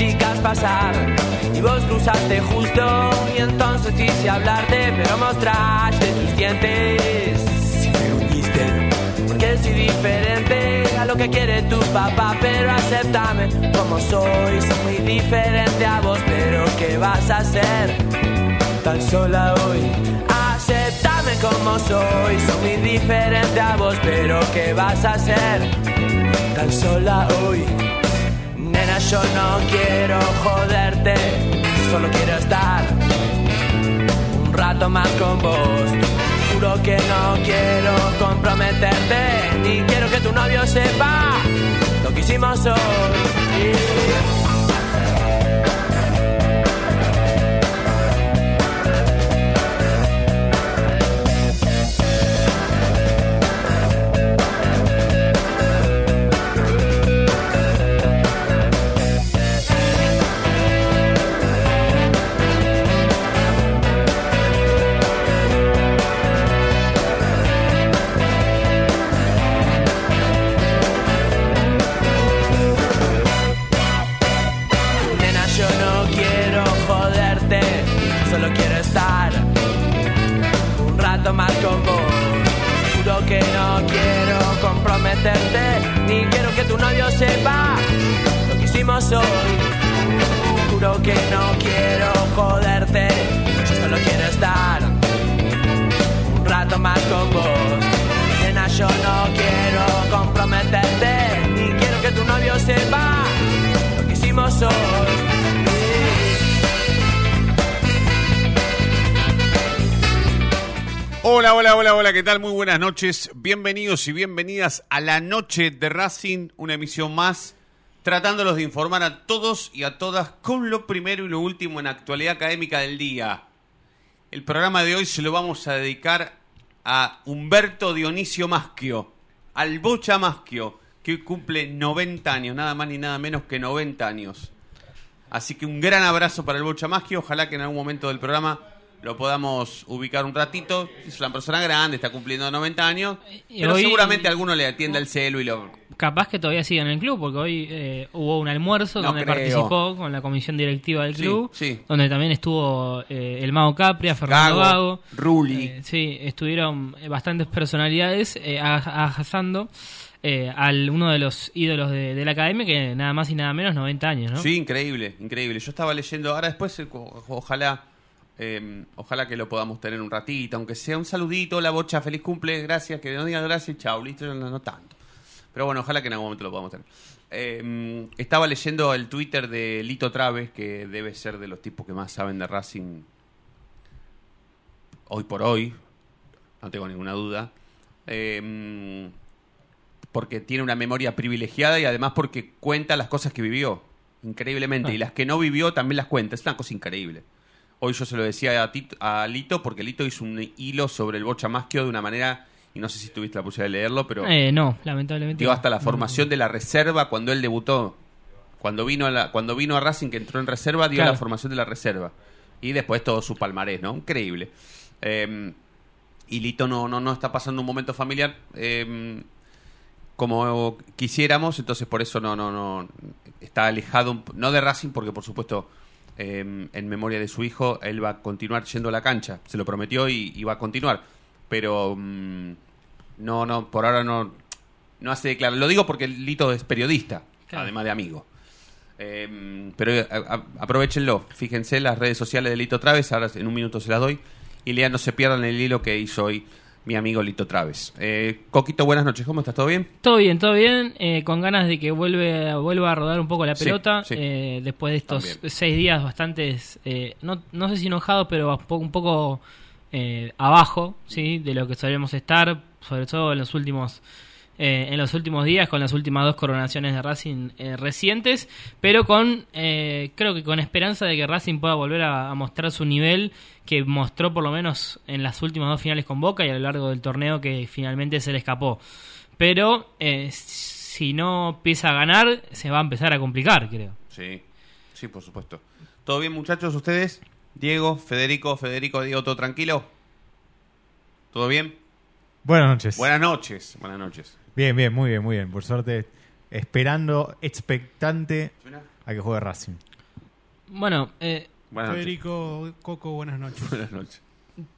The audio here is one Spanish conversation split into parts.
chicas pasar. Y vos cruzaste justo y entonces quise hablarte pero mostraste tus dientes. Y me gruñiste porque soy diferente a lo que quiere tu papá pero acéptame como soy soy muy diferente a vos pero qué vas a hacer tan sola hoy acéptame como soy soy muy diferente a vos pero qué vas a hacer tan sola hoy Yo no quiero joderte, solo quiero estar un rato más con vos. Juro que no quiero comprometerte, ni quiero que tu novio sepa lo que hicimos hoy. Tu novio sepa lo que hicimos hoy. Juro que no quiero joderte, yo solo quiero estar un rato más con vos. Nena, yo no quiero comprometerte, ni quiero que tu novio sepa lo que hicimos hoy. Hola, hola, hola, hola, ¿qué tal? Muy buenas noches. Bienvenidos y bienvenidas a la noche de Racing, una emisión más, tratándolos de informar a todos y a todas con lo primero y lo último en actualidad académica del día. El programa de hoy se lo vamos a dedicar a Humberto Dionisio Maschio, al Bocha Maschio, que hoy cumple 90 años, nada más ni nada menos que 90 años. Así que un gran abrazo para el Bocha Maschio, ojalá que en algún momento del programa lo podamos ubicar un ratito. Es una persona grande, está cumpliendo 90 años, Y pero hoy- seguramente alguno le atienda el celu y lo... Capaz que todavía siga en el club, porque hoy eh, hubo un almuerzo No donde creo. participó con la comisión directiva del Sí, club, sí. donde también estuvo eh, el Mago Capria, Fernando Gago, Gago. Rulli. Eh, sí, estuvieron eh, bastantes personalidades eh, ajazando eh, al uno de los ídolos de, de la academia, que nada más y nada menos 90 años, ¿no? Sí, increíble, increíble. Yo estaba leyendo, ahora después, eh, ojalá, eh, ojalá que lo podamos tener un ratito, aunque sea un saludito, la bocha, feliz cumple, gracias, que nos digas gracias, chao, listo, no, no tanto. Pero bueno, ojalá que en algún momento lo podamos tener. Eh, estaba leyendo el Twitter de Lito Traves, que debe ser de los tipos que más saben de Racing hoy por hoy, no tengo ninguna duda. Eh, porque tiene una memoria privilegiada y además porque cuenta las cosas que vivió, increíblemente. Ah. Y las que no vivió también las cuenta. Es una cosa increíble. Hoy yo se lo decía a, Tito- a Lito porque Lito hizo un hilo sobre el Bocha Maschio de una manera, y no sé si tuviste la posibilidad de leerlo, pero Eh, no, lamentablemente. dio hasta la formación de la reserva cuando él debutó. Cuando vino a, la- cuando vino a Racing, que entró en reserva, dio Claro. la formación de la reserva. Y después todo su palmarés, ¿no? Increíble. Eh, y Lito no, no, no está pasando un momento familiar eh, como quisiéramos, entonces por eso no, no, no está alejado, no de Racing, porque por supuesto eh, en memoria de su hijo, él va a continuar yendo a la cancha, se lo prometió y, y va a continuar. Pero mm, no, no, por ahora no, no hace declarar. Lo digo porque Lito es periodista, Claro. además de amigo. Eh, pero eh, a- a- aprovechenlo, fíjense las redes sociales de Lito Traves, ahora en un minuto se las doy. Y lean, no se pierdan el hilo que hizo hoy mi amigo Lito Traves. Eh, Coquito, buenas noches, ¿cómo estás? ¿Todo bien? Todo bien, todo bien. eh, con ganas de que vuelve, vuelva a rodar un poco la pelota. sí. eh, después de estos También. seis días bastantes, eh, no, no sé si enojados, pero un poco, un poco eh, abajo ¿sí? de lo que solemos estar, sobre todo en los últimos eh, en los últimos días, con las últimas dos coronaciones de Racing eh, recientes, pero con eh, creo que con esperanza de que Racing pueda volver a, a mostrar su nivel que mostró por lo menos en las últimas dos finales con Boca y a lo largo del torneo que finalmente se le escapó. Pero eh, si no empieza a ganar, se va a empezar a complicar, creo. Sí, sí, por supuesto. ¿Todo bien, muchachos? ¿Ustedes? Diego, Federico, Federico, Diego, ¿todo tranquilo? ¿Todo bien? Buenas noches. Buenas noches, buenas noches. Bien, bien, muy bien, muy bien. Por suerte, esperando, expectante a que juegue Racing. Bueno, eh, Buenas. Federico, Coco, buenas noches. Buenas noches.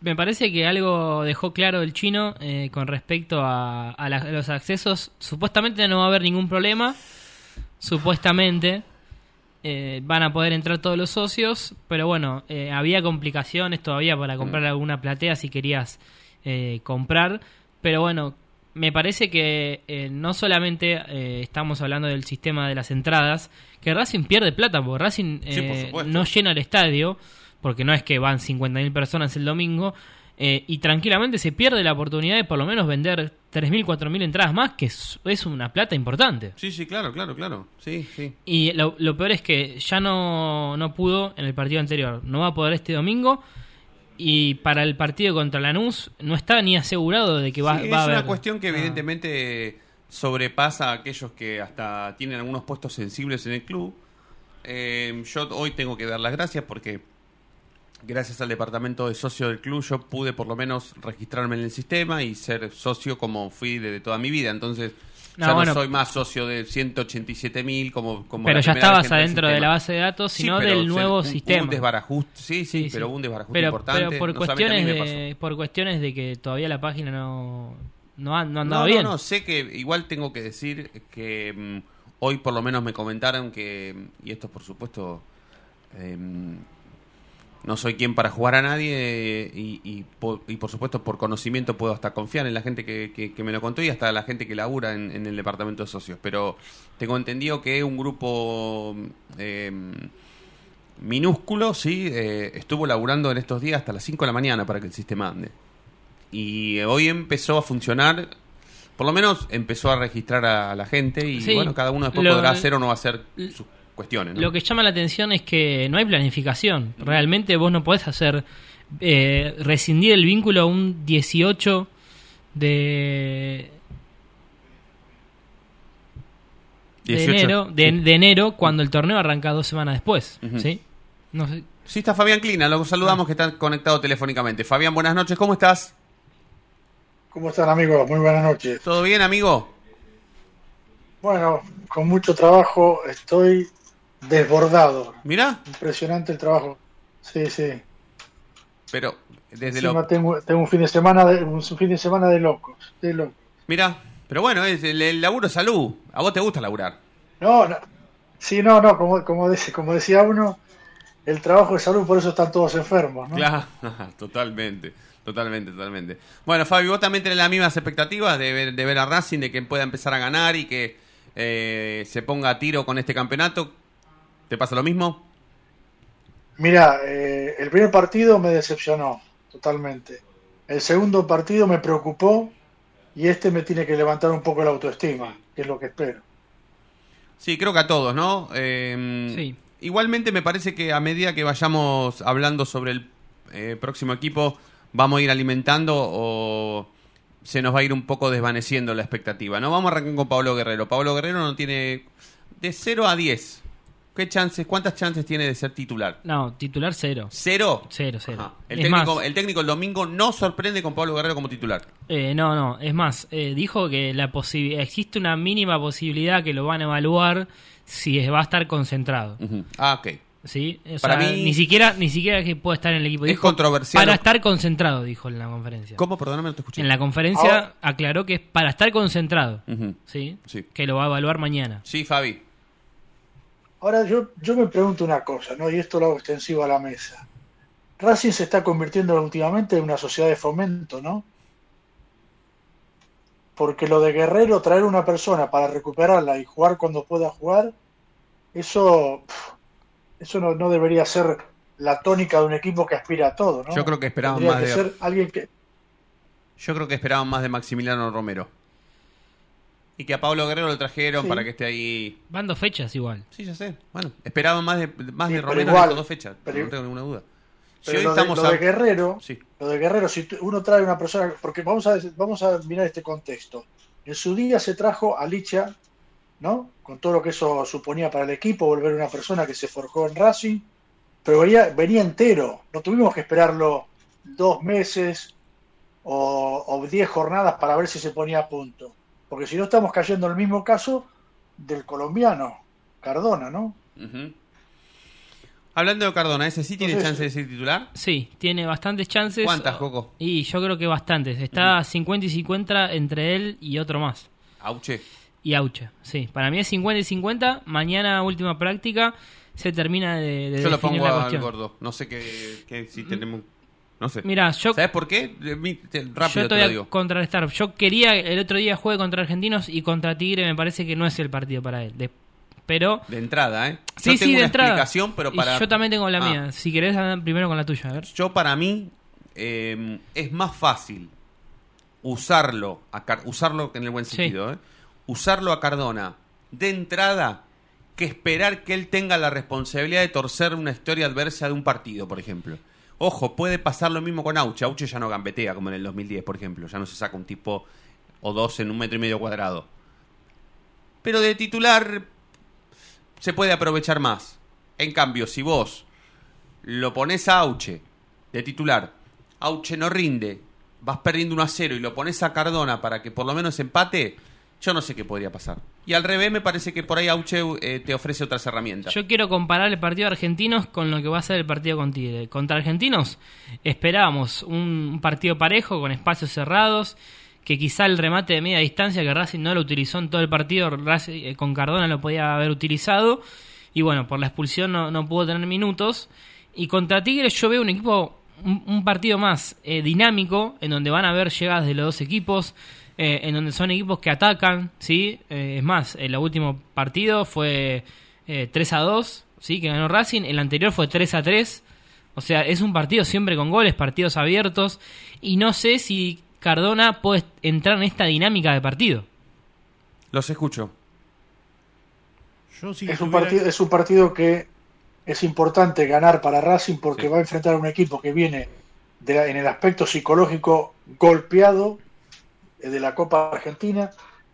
me parece que algo dejó claro el chino eh, con respecto a, a la- a los accesos. Supuestamente no va a haber ningún problema. Supuestamente eh, van a poder entrar todos los socios. Pero bueno, eh, había complicaciones todavía para comprar alguna platea si querías eh, comprar. Pero bueno, me parece que eh, no solamente eh, estamos hablando del sistema de las entradas, que Racing pierde plata, porque Racing Sí, por eh, no llena el estadio, porque no es que van 50.000 personas el domingo, eh, y tranquilamente se pierde la oportunidad de por lo menos vender 3.000, 4.000 entradas más, que es, es una plata importante. Sí, sí, claro, claro, claro. Sí, sí. Y lo, lo peor es que ya no, no pudo en el partido anterior, no va a poder este domingo. Y para el partido contra Lanús no está ni asegurado de que va, Sí, va a es haber. una cuestión que Ah. evidentemente sobrepasa a aquellos que hasta tienen algunos puestos sensibles en el club. Eh, yo hoy tengo que dar las gracias porque gracias al departamento de socio del club yo pude por lo menos registrarme en el sistema y ser socio como fui desde toda mi vida. Entonces No, ya bueno. no soy más socio de 187 mil como, como Pero ya estabas adentro de la base de datos, Sí, sino pero del nuevo hubo sistema. un desbarajuste, sí, sí, pero hubo un desbarajuste pero, importante. pero por No cuestiones de por cuestiones de que todavía la página no no ha, no ha No, andado no, bien. no, sé que igual tengo que decir que mm, hoy por lo menos me comentaron que, y esto por supuesto, em, no soy quien para jugar a nadie eh, y, y, po- y por supuesto por conocimiento puedo hasta confiar en la gente que, que- que me lo contó y hasta la gente que labura en, en el departamento de socios. Pero tengo entendido que un grupo em, minúsculo, sí, eh, estuvo laburando en estos días hasta las 5 de la mañana para que el sistema ande. Y hoy empezó a funcionar, por lo menos empezó a registrar a la gente y Sí, bueno, cada uno después lo- podrá hacer o no hacer sus cuestiones. ¿no? Lo que llama la atención es que no hay planificación. Realmente vos no podés hacer eh, rescindir el vínculo un 18 de, de 18, enero, de, sí. de enero cuando el torneo arranca dos semanas después. ¿sí? No sé. Sí, está Fabián Clina, lo saludamos que está conectado telefónicamente. Fabián, buenas noches, ¿cómo estás? ¿Cómo están amigos? Muy buenas noches. ¿Todo bien, amigo? Bueno, con mucho trabajo estoy desbordado. Mirá, Impresionante el trabajo. Sí, sí. pero desde Encima lo... tengo, tengo un fin de semana de un fin de semana de locos, de locos. Mirá, pero bueno, es el, el laburo salud. A vos te gusta laburar. No, no. Sí, no, no, como, como, dice, como decía uno, el trabajo es salud, por eso están todos enfermos, ¿no? Claro, totalmente, totalmente, totalmente. Bueno, Fabio, vos también tenés las mismas expectativas de ver, de ver a Racing, de que pueda empezar a ganar y que eh, se ponga a tiro con este campeonato. ¿Te pasa lo mismo? Mira, eh, el primer partido me decepcionó totalmente. El segundo partido me preocupó y este me tiene que levantar un poco la autoestima, que es lo que espero. Sí, creo que a todos, ¿no? Eh, Sí. Igualmente me parece que a medida que vayamos hablando sobre el eh, próximo equipo, vamos a ir alimentando o se nos va a ir un poco desvaneciendo la expectativa, ¿no? Vamos a arrancar con Pablo Guerrero. Pablo Guerrero no tiene de 0 a 10. ¿Qué chances, cuántas chances tiene de ser titular? No, titular cero. ¿Cero? Cero, cero. El, Es técnico, más- el técnico el domingo no sorprende con Pablo Guerrero como titular. Eh, no, no, es más, eh, dijo que la existe una mínima posibilidad que lo van a evaluar si es- va a estar concentrado. Ah, ok. ¿Sí? O Para sea, mí- ni siquiera ni siquiera que pueda estar en el equipo. Es controversial. Para estar concentrado, dijo en la conferencia. ¿Cómo? Perdóname, no te escuché. En la conferencia Ahora- aclaró que es para estar concentrado. ¿Sí? Sí. Que lo va a evaluar mañana. Sí, Fabi. Ahora yo, yo me pregunto una cosa, ¿no? Y esto lo hago extensivo a la mesa. Racing se está convirtiendo últimamente en una sociedad de fomento, ¿no? Porque lo de Guerrero, traer una persona para recuperarla y jugar cuando pueda jugar, eso, eso no, no debería ser la tónica de un equipo que aspira a todo, ¿no? Yo creo que esperaban Tendría más que de- ser alguien que, Yo creo que esperaban más de Maximiliano Romero. Y que a Pablo Guerrero lo trajeron Sí. para que esté ahí. Van dos fechas igual. Sí, ya sé. Bueno, esperaban más de, más Sí, de Romero igual, dos fechas. pero- no tengo ninguna duda. Si hoy lo, de, lo a- de Guerrero, Sí. Lo de Guerrero, si uno trae una persona, porque vamos a, vamos a mirar este contexto. En su día se trajo a Licha, ¿no? Con todo lo que eso suponía para el equipo, volver una persona que se forjó en Racing, pero venía, venía entero. No tuvimos que esperarlo dos meses o, o diez jornadas para ver si se ponía a punto. Porque si no estamos cayendo en el mismo caso del colombiano, Cardona, ¿no? Hablando de Cardona, ¿ese sí tiene Entonces- chance de ser titular? Sí, tiene bastantes chances. ¿Cuántas, Coco? Y yo creo que bastantes. Está 50 y 50 entre él y otro más. Auche. Y Auche, sí. Para mí es 50 y 50. Mañana, última práctica, se termina de, de Yo lo pongo la al gordo. No sé qué, qué- si tenemos. No sé. Mira, yo, ¿Sabes por qué? Rápido yo te lo digo. contrarrestar. Yo quería el otro día juegue contra Argentinos y contra Tigre me parece que no es el partido para él. De- pero De entrada, ¿eh? sí, Yo sí, tengo de una entrada. explicación, pero Y para. yo también tengo la Ah. mía. Si querés, primero con la tuya. A ver. Yo para mí eh, es más fácil usarlo, a Car- usarlo en el buen Sí. sentido, ¿eh? usarlo a Cardona de entrada que esperar que él tenga la responsabilidad de torcer una historia adversa de un partido, por ejemplo. Ojo, puede pasar lo mismo con Auche. Auche ya no gambetea como en el 2010, por ejemplo. Ya no se saca un tipo o dos en un metro y medio cuadrado. Pero de titular se puede aprovechar más. En cambio, si vos lo pones a Auche de titular, Auche no rinde, vas perdiendo 1 a 0 y lo pones a Cardona para que por lo menos empate, yo no sé qué podría pasar. Y al revés, me parece que por ahí Auche eh, te ofrece otras herramientas. Yo quiero comparar el partido de Argentinos con lo que va a ser el partido con Tigre. Contra Argentinos esperábamos un, partido parejo con espacios cerrados, que quizá el remate de media distancia que Racing no lo utilizó en todo el partido, Racing, eh, con Cardona lo podía haber utilizado y bueno, por la expulsión no, no pudo tener minutos. Y contra Tigre yo veo un equipo, un, un partido más eh, dinámico, en donde van a haber llegadas de los dos equipos, eh, en donde son equipos que atacan, ¿sí? Eh, es más, el último partido fue eh, 3 a 2, ¿sí? Que ganó Racing, el anterior fue 3 a 3. O sea, es un partido siempre con goles, partidos abiertos. Y no sé si Cardona puede entrar en esta dinámica de partido. Los escucho. Yo si Es un, partido, es un partido que es importante ganar para Racing porque Sí. va a enfrentar a un equipo que viene de la- en el aspecto psicológico golpeado eh, de la Copa Argentina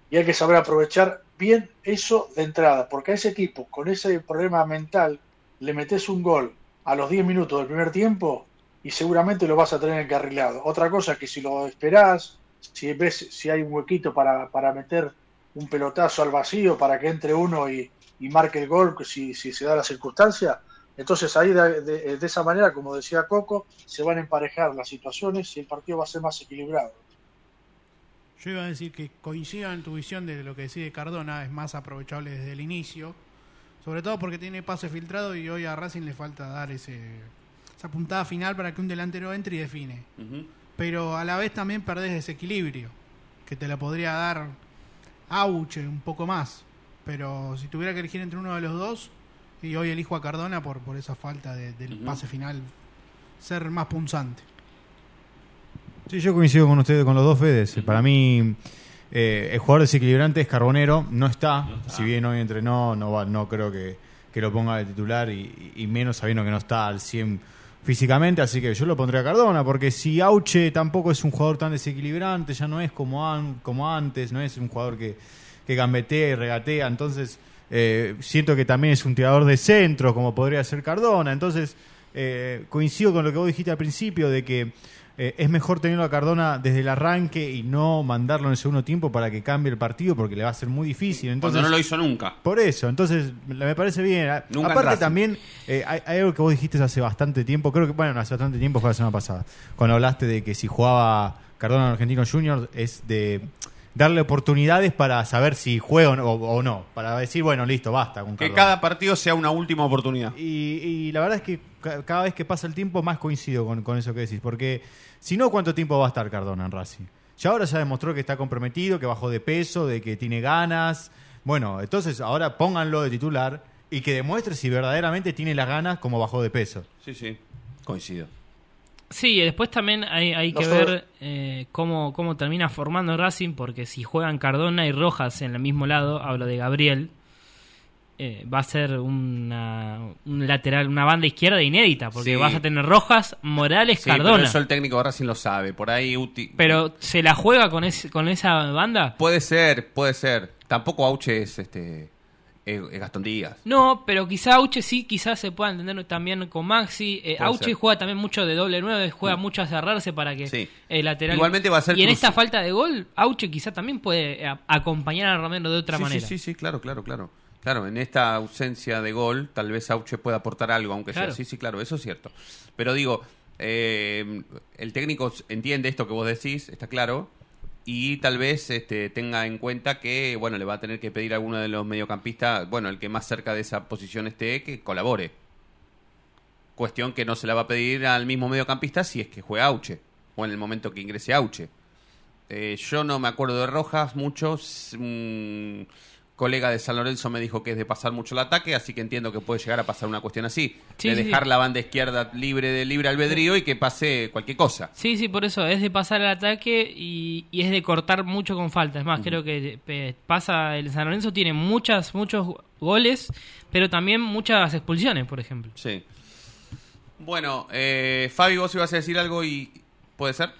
y hay que saber aprovechar bien eso de entrada, porque a ese equipo con ese problema mental le metes un gol a los 10 minutos del primer tiempo y seguramente lo vas a tener encarrilado. Otra cosa que si lo esperás, si ves si hay un huequito para, para meter un pelotazo al vacío para que entre uno y, marque el gol si, si se da la circunstancia. Entonces ahí de- de esa manera, como decía Coco, se van a emparejar las situaciones y el partido va a ser más equilibrado. Yo iba a decir que coincido en tu visión de lo que decís de Cardona, es más aprovechable desde el inicio, sobre todo porque tiene pase filtrado y hoy a Racing le falta dar ese, esa puntada final para que un delantero entre y define. Pero a la vez también perdés desequilibrio, que te la podría dar Auche un poco más. Pero si tuviera que elegir entre uno de los dos, y hoy elijo a Cardona por, por esa falta de- del pase final, ser más punzante. Sí, yo coincido con ustedes, con los dos Fedes. Para mí, eh, el jugador desequilibrante es Carbonero, no está. Si bien hoy entrenó, no, va, no creo que, que lo ponga de titular y, y menos sabiendo que no está al 100 físicamente. Así que yo lo pondré a Cardona, porque si Auche tampoco es un jugador tan desequilibrante, ya no es como, an- como antes, no es un jugador que, que gambetea y regatea. Entonces, eh, siento que también es un tirador de centros, como podría ser Cardona. Entonces, eh, coincido con lo que vos dijiste al principio, de que eh, es mejor tenerlo a Cardona desde el arranque y no mandarlo en el segundo tiempo para que cambie el partido, porque le va a ser muy difícil. Entonces, Cuando no lo hizo nunca. por eso, entonces me parece bien. Nunca Aparte también, eh, hay, hay algo que vos dijiste hace bastante tiempo, creo que, bueno, hace bastante tiempo fue la semana pasada, cuando hablaste de que si jugaba Cardona en Argentino Junior es de darle oportunidades para saber si juega o no, o no, para decir, bueno, listo, basta con Que cada partido sea una última oportunidad. Y, y la verdad es que cada vez que pasa el tiempo más coincido con, con eso que decís, porque si no, ¿cuánto tiempo va a estar Cardona en Racing? Ya ahora ya demostró que está comprometido, que bajó de peso, de que tiene ganas. Bueno, entonces ahora pónganlo de titular y que demuestre si verdaderamente tiene las ganas como bajó de peso. Sí, sí. Coincido. Sí, después también hay, hay que ver eh, cómo, cómo termina formando Racing, porque si juegan Cardona y Rojas en el mismo lado, hablo de Gabriel, eh, va a ser una, un lateral, una banda izquierda inédita, porque Sí. vas a tener Rojas, Morales, Sí, pero Cardona. eso el técnico de Racing lo sabe. Por ahí Uti... Pero se la juega con, ese, con esa banda. Puede ser, puede ser. Tampoco Auche es este es- es Gastón Díaz. No, pero quizá Auche sí, quizás se pueda entender también con Maxi. Eh, Auche ser. juega también mucho de doble nueve, juega mucho a cerrarse para que Sí. el lateral. Igualmente va a ser Y en esta falta de gol, Auche quizá también puede eh, acompañar a Romero de otra sí, manera. Sí, sí, sí, claro, claro, claro. Claro, en esta ausencia de gol, tal vez Auche pueda aportar algo, aunque Claro. sea. Sí, sí, claro, eso es cierto. Pero digo, eh, el técnico entiende esto que vos decís, está claro, y tal vez este, tenga en cuenta que, bueno, le va a tener que pedir a alguno de los mediocampistas, bueno, el que más cerca de esa posición esté, que colabore. Cuestión que no se la va a pedir al mismo mediocampista si es que juega Auche, o en el momento que ingrese Auche. Eh, yo no me acuerdo de Rojas muchos. Un colega de San Lorenzo me dijo que es de pasar mucho el ataque, así que entiendo que puede llegar a pasar una cuestión así. Sí, de sí, dejar sí. la banda izquierda libre de libre albedrío y que pase cualquier cosa. Sí, sí, por eso es de pasar al ataque y, y es de cortar mucho con falta. Es más, creo que eh, pasa el San Lorenzo tiene muchas muchos goles, pero también muchas expulsiones, por ejemplo. Sí. Bueno, eh, Fabi, vos ibas a decir algo y... ¿Puede ser?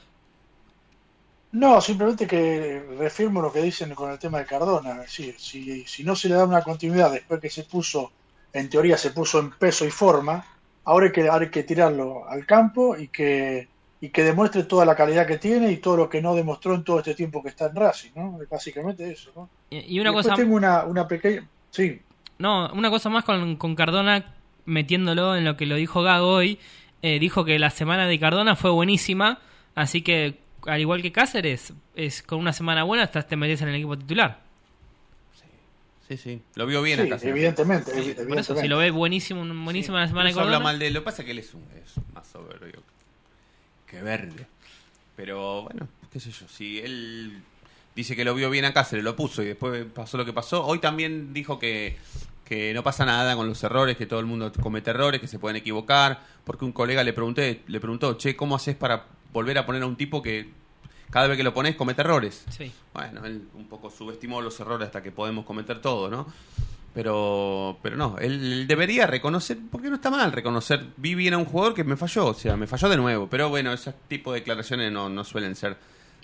No, simplemente que reafirmo lo que dicen con el tema de Cardona. Sí, si, si no se le da una continuidad después que se puso, en teoría se puso en peso y forma, ahora hay que, ahora hay que tirarlo al campo y que, y que demuestre toda la calidad que tiene y todo lo que no demostró en todo este tiempo que está en Racing, ¿no? Básicamente eso, ¿no? Y y una Después cosa tengo una, una pequeña... Sí, No, una cosa más con, con Cardona, metiéndolo en lo que lo dijo Gago hoy. eh, dijo que la semana de Cardona fue buenísima, así que, al igual que Cáceres, es con una semana buena hasta te metes en el equipo titular. Sí, sí. Lo vio bien sí, acá. sí. evidentemente, Por eso, evidentemente. si lo ves buenísimo, buenísima la semana habla mal de él. Lo que pasa es que él es, un, es más soberbio que verde. Pero bueno, qué sé yo. Si él dice que lo vio bien acá, se le lo puso y después pasó lo que pasó. Hoy también dijo que, que no pasa nada con los errores, que todo el mundo comete errores, que se pueden equivocar. Porque un colega le pregunté, le preguntó, che, ¿cómo haces para volver a poner a un tipo que cada vez que lo pones comete errores? Sí. Bueno, él un poco subestimó los errores hasta que podemos cometer todo, ¿no? Pero, pero no, él, él debería reconocer, porque no está mal reconocer, vi bien a un jugador que me falló, o sea, me falló de nuevo. Pero bueno, ese tipo de declaraciones no, no suelen ser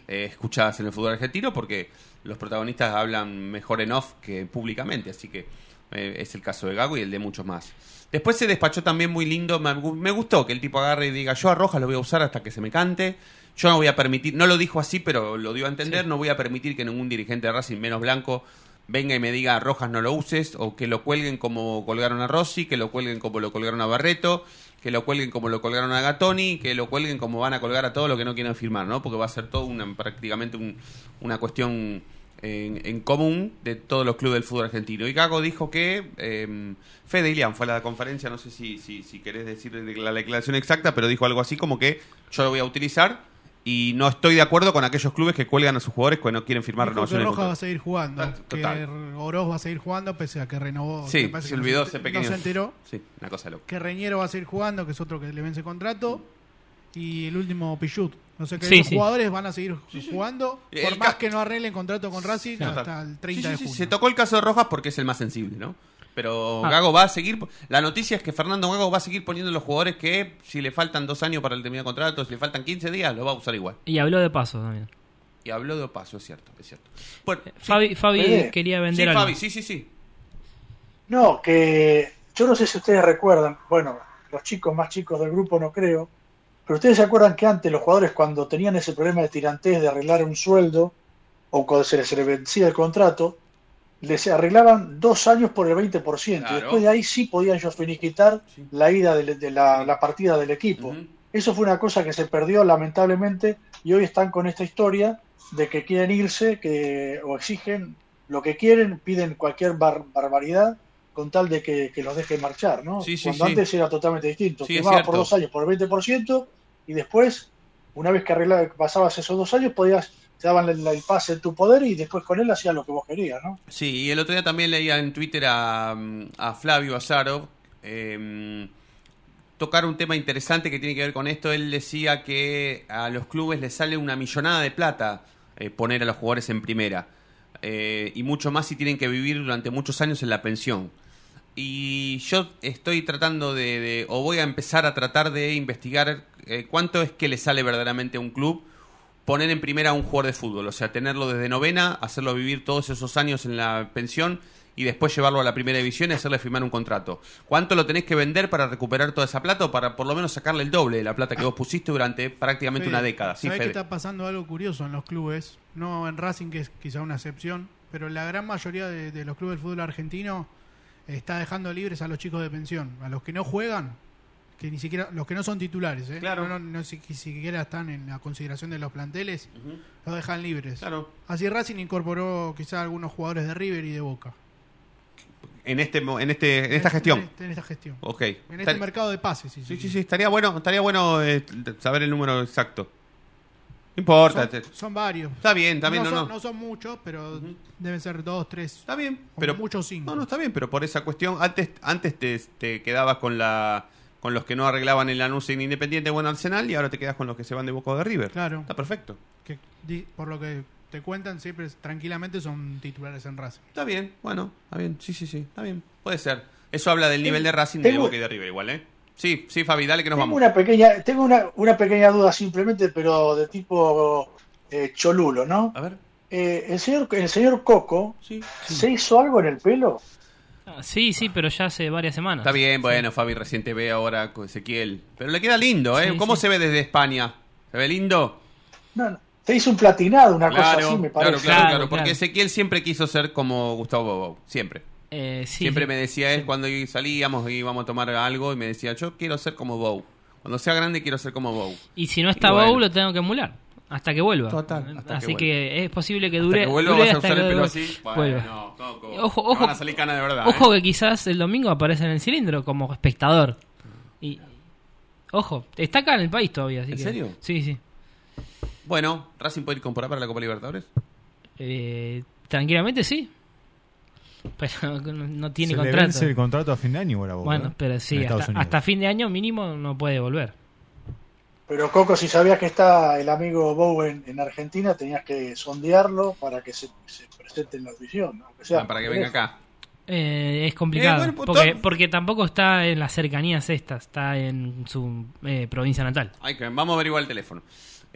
eh, escuchadas en el fútbol argentino porque los protagonistas hablan mejor en off que públicamente, así que eh, es el caso de Gago y el de muchos más. Después se despachó también muy lindo, me, me gustó que el tipo agarre y diga, yo a Rojas lo voy a usar hasta que se me cante, yo no voy a permitir, no lo dijo así, pero lo dio a entender, no voy a permitir que ningún dirigente de Racing menos blanco venga y me diga Rojas no lo uses, o que lo cuelguen como colgaron a Rossi, que lo cuelguen como lo colgaron a Barreto, que lo cuelguen como lo colgaron a Gatoni, que lo cuelguen como van a colgar a todo lo que no quieran firmar, ¿no? Porque va a ser todo una, prácticamente un- una cuestión en, en común de todos los clubes del fútbol argentino. Y Gago dijo que eh, Fede Ilian fue a la conferencia, no sé si, si, si querés decir la declaración exacta, pero dijo algo así como que yo lo voy a utilizar y no estoy de acuerdo con aquellos clubes que cuelgan a sus jugadores que no quieren firmar Dijo que Rojas va a seguir jugando. Ah. Que Oroz va a seguir jugando pese a que renovó. Sí, se no olvidó ent- ese pequeño. No se enteró. Sí, una cosa loca. Que Reñero va a seguir jugando, que es otro que le vence contrato. Y el último Pichut. No sé qué Sí, los sí. jugadores van a seguir jugando. El Por ca- más que no arreglen contrato con Racing hasta el 30 Sí, sí, de sí, junio. Se tocó el caso de Rojas porque es el más sensible, ¿no? Pero Ah. Gago va a seguir. La noticia es que Fernando Gago va a seguir poniendo los jugadores que si le faltan dos años para el terminar contrato, si le faltan 15 días, lo va a usar igual. Y habló de paso también. Y habló de Opaso, es cierto, es cierto. Bueno, sí, Fabi, Fabi Fede. quería sí, vender algo. Fabi, sí, sí, sí. No, que yo no sé si ustedes recuerdan, bueno, los chicos más chicos del grupo no creo, pero ustedes se acuerdan que antes los jugadores cuando tenían ese problema de tirantez de arreglar un sueldo o cuando se les, vencía el contrato, les arreglaban dos años por el 20%. Claro. Y después de ahí sí podían ellos finiquitar Sí. la ida de, de la, la partida del equipo. Eso fue una cosa que se perdió lamentablemente y hoy están con esta historia de que quieren irse que, o exigen lo que quieren, piden cualquier bar- barbaridad con tal de que, que los dejen marchar, ¿no? Sí, sí, Cuando sí. antes era totalmente distinto. Sí, Firmaba por dos años por el 20% y después, una vez que arreglaba, pasabas esos dos años, podías te daban el, el pase en tu poder y después con él hacías lo que vos querías, ¿no? Sí, y el otro día también leía en Twitter a, a Flavio Azaro eh, tocar un tema interesante que tiene que ver con esto. Él decía que a los clubes les sale una millonada de plata eh, poner a los jugadores en primera. Eh, y mucho más si tienen que vivir durante muchos años en la pensión. Y yo estoy tratando de, de- o voy a empezar a tratar de investigar eh, cuánto es que le sale verdaderamente a un club poner en primera a un jugador de fútbol, o sea, tenerlo desde novena, hacerlo vivir todos esos años en la pensión y después llevarlo a la primera división y hacerle firmar un contrato. ¿Cuánto lo tenés que vender para recuperar toda esa plata o para por lo menos sacarle el doble de la plata que vos pusiste durante prácticamente Fede, una década? Sí, ¿sabés que está pasando algo curioso en los clubes? No en Racing, que es quizá una excepción, pero la gran mayoría de, de los clubes del fútbol argentino está dejando libres a los chicos de pensión, a los que no juegan, que ni siquiera los que no son titulares, ¿eh? Claro. no, no, no si- siquiera están en la consideración de los planteles, los dejan libres. Claro. Así Racing incorporó quizá algunos jugadores de River y de Boca. En este en este en esta gestión. En, este- en esta gestión. Ok. En este Estar- mercado de pases, sí, Sí, sí, sí, estaría bueno, estaría bueno eh, saber el número exacto. No importa. Son, varios. Está bien, está bien, no, son, no. son muchos, pero deben ser dos, tres. Está bien, pero muchos cinco. No, no está bien, pero por esa cuestión antes antes te, te quedabas con la con los que no arreglaban el anuncio en Independiente o en Arsenal y ahora te quedas con los que se van de Boca o de River. Claro. Está perfecto. Que di- por lo que te cuentan, siempre tranquilamente son titulares en Racing. Está bien, bueno, está bien. Sí, sí, sí, está bien. Puede ser. Eso habla del nivel de Racing de Boca y de River igual, ¿eh? Sí, sí, Fabi, dale que nos Tengo vamos. una pequeña, tengo una, una pequeña duda simplemente, pero de tipo eh, cholulo, ¿no? A ver. Eh, el señor, el señor Coco, Sí. ¿se hizo algo en el pelo? Ah, Sí, sí, pero ya hace varias semanas. Está bien, bueno, Fabi recién te ve ahora con Ezequiel. Pero le queda lindo, ¿eh? Sí, ¿Cómo sí. se ve desde España? ¿Se ve lindo? No, no. Se hizo un platinado, una cosa Claro, así, me parece. claro, Claro, claro, porque claro. Ezequiel siempre quiso ser como Gustavo Bobo, siempre. Eh, sí, siempre me decía él cuando salíamos y íbamos a tomar algo y me decía, yo quiero ser como Bow. Cuando sea grande quiero ser como Bow. Y si no está bueno. Bow, lo tengo que emular. Hasta que vuelva. Total, hasta que Así que es posible que dure. Hasta que vuelva dure vas a usar el pelo vuelva. así. Bueno, Ojo, ojo. van a salir canas de verdad. Ojo ¿eh? que quizás el domingo aparece en el cilindro como espectador. Y ojo, está acá en el país todavía. Así ¿En que- serio? Sí, sí. Bueno, ¿Racing puede incorporar para la Copa Libertadores? Eh, tranquilamente sí. Pero no, tiene Se le contrato. vence el contrato a fin de año Bueno, pero sí, hasta, fin de año mínimo no puede volver. Pero Coco, si sabías que está el amigo Bowen en Argentina, tenías que sondearlo para que se, se presente en la audición. ¿no? Aunque sea Ah, para que venga acá. Eh, es complicado. Eh, bueno, porque, porque tampoco está en las cercanías estas, está en su eh, provincia natal. Ay, que vamos a averiguar el teléfono.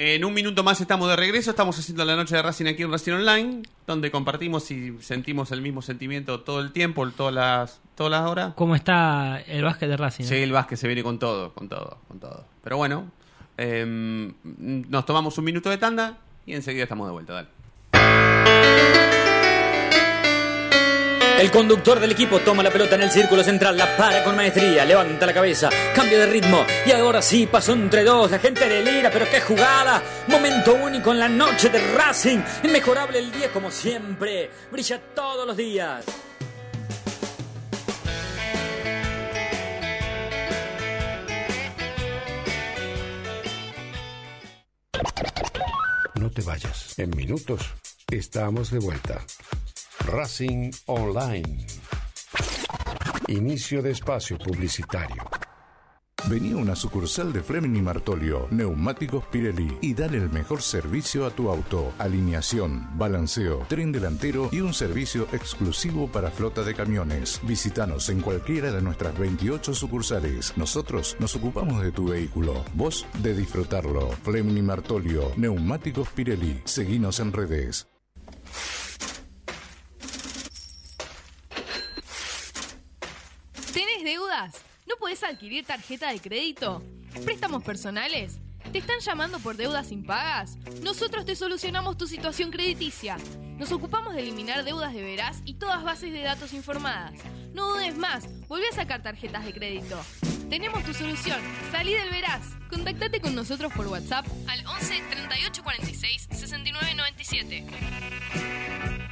En un minuto más estamos de regreso. Estamos haciendo la noche de Racing aquí en Racing Online, donde compartimos y sentimos el mismo sentimiento todo el tiempo, todas las, todas las horas. ¿Cómo está el básquet de Racing? Sí, el Vázquez se viene con todo, con todo, con todo. Pero bueno, em, nos tomamos un minuto de tanda y enseguida estamos de vuelta. Dale. El conductor del equipo toma la pelota en el círculo central, la para con maestría, levanta la cabeza, cambio de ritmo y ahora sí pasó entre dos, la gente delira, pero qué jugada, momento único en la noche de Racing, inmejorable el día como siempre, brilla todos los días. No te vayas. En minutos estamos de vuelta. Racing Online. Inicio de espacio publicitario. Vení a una sucursal de Fleming Martolio, Neumáticos Pirelli, y dale el mejor servicio a tu auto. Alineación, balanceo, tren delantero y un servicio exclusivo para flota de camiones. Visítanos en cualquiera de nuestras 28 sucursales. Nosotros nos ocupamos de tu vehículo, vos de disfrutarlo. Fleming y Martolio, Neumáticos Pirelli. Seguinos en redes. ¿No podés adquirir tarjeta de crédito? ¿Préstamos personales? ¿Te están llamando por deudas impagas? Nosotros te solucionamos tu situación crediticia. Nos ocupamos de eliminar deudas de veraz y todas bases de datos informadas. No dudes más, volví a sacar tarjetas de crédito. Tenemos tu solución. Salí del veraz. Contactate con nosotros por WhatsApp al 11 38 46 69 97.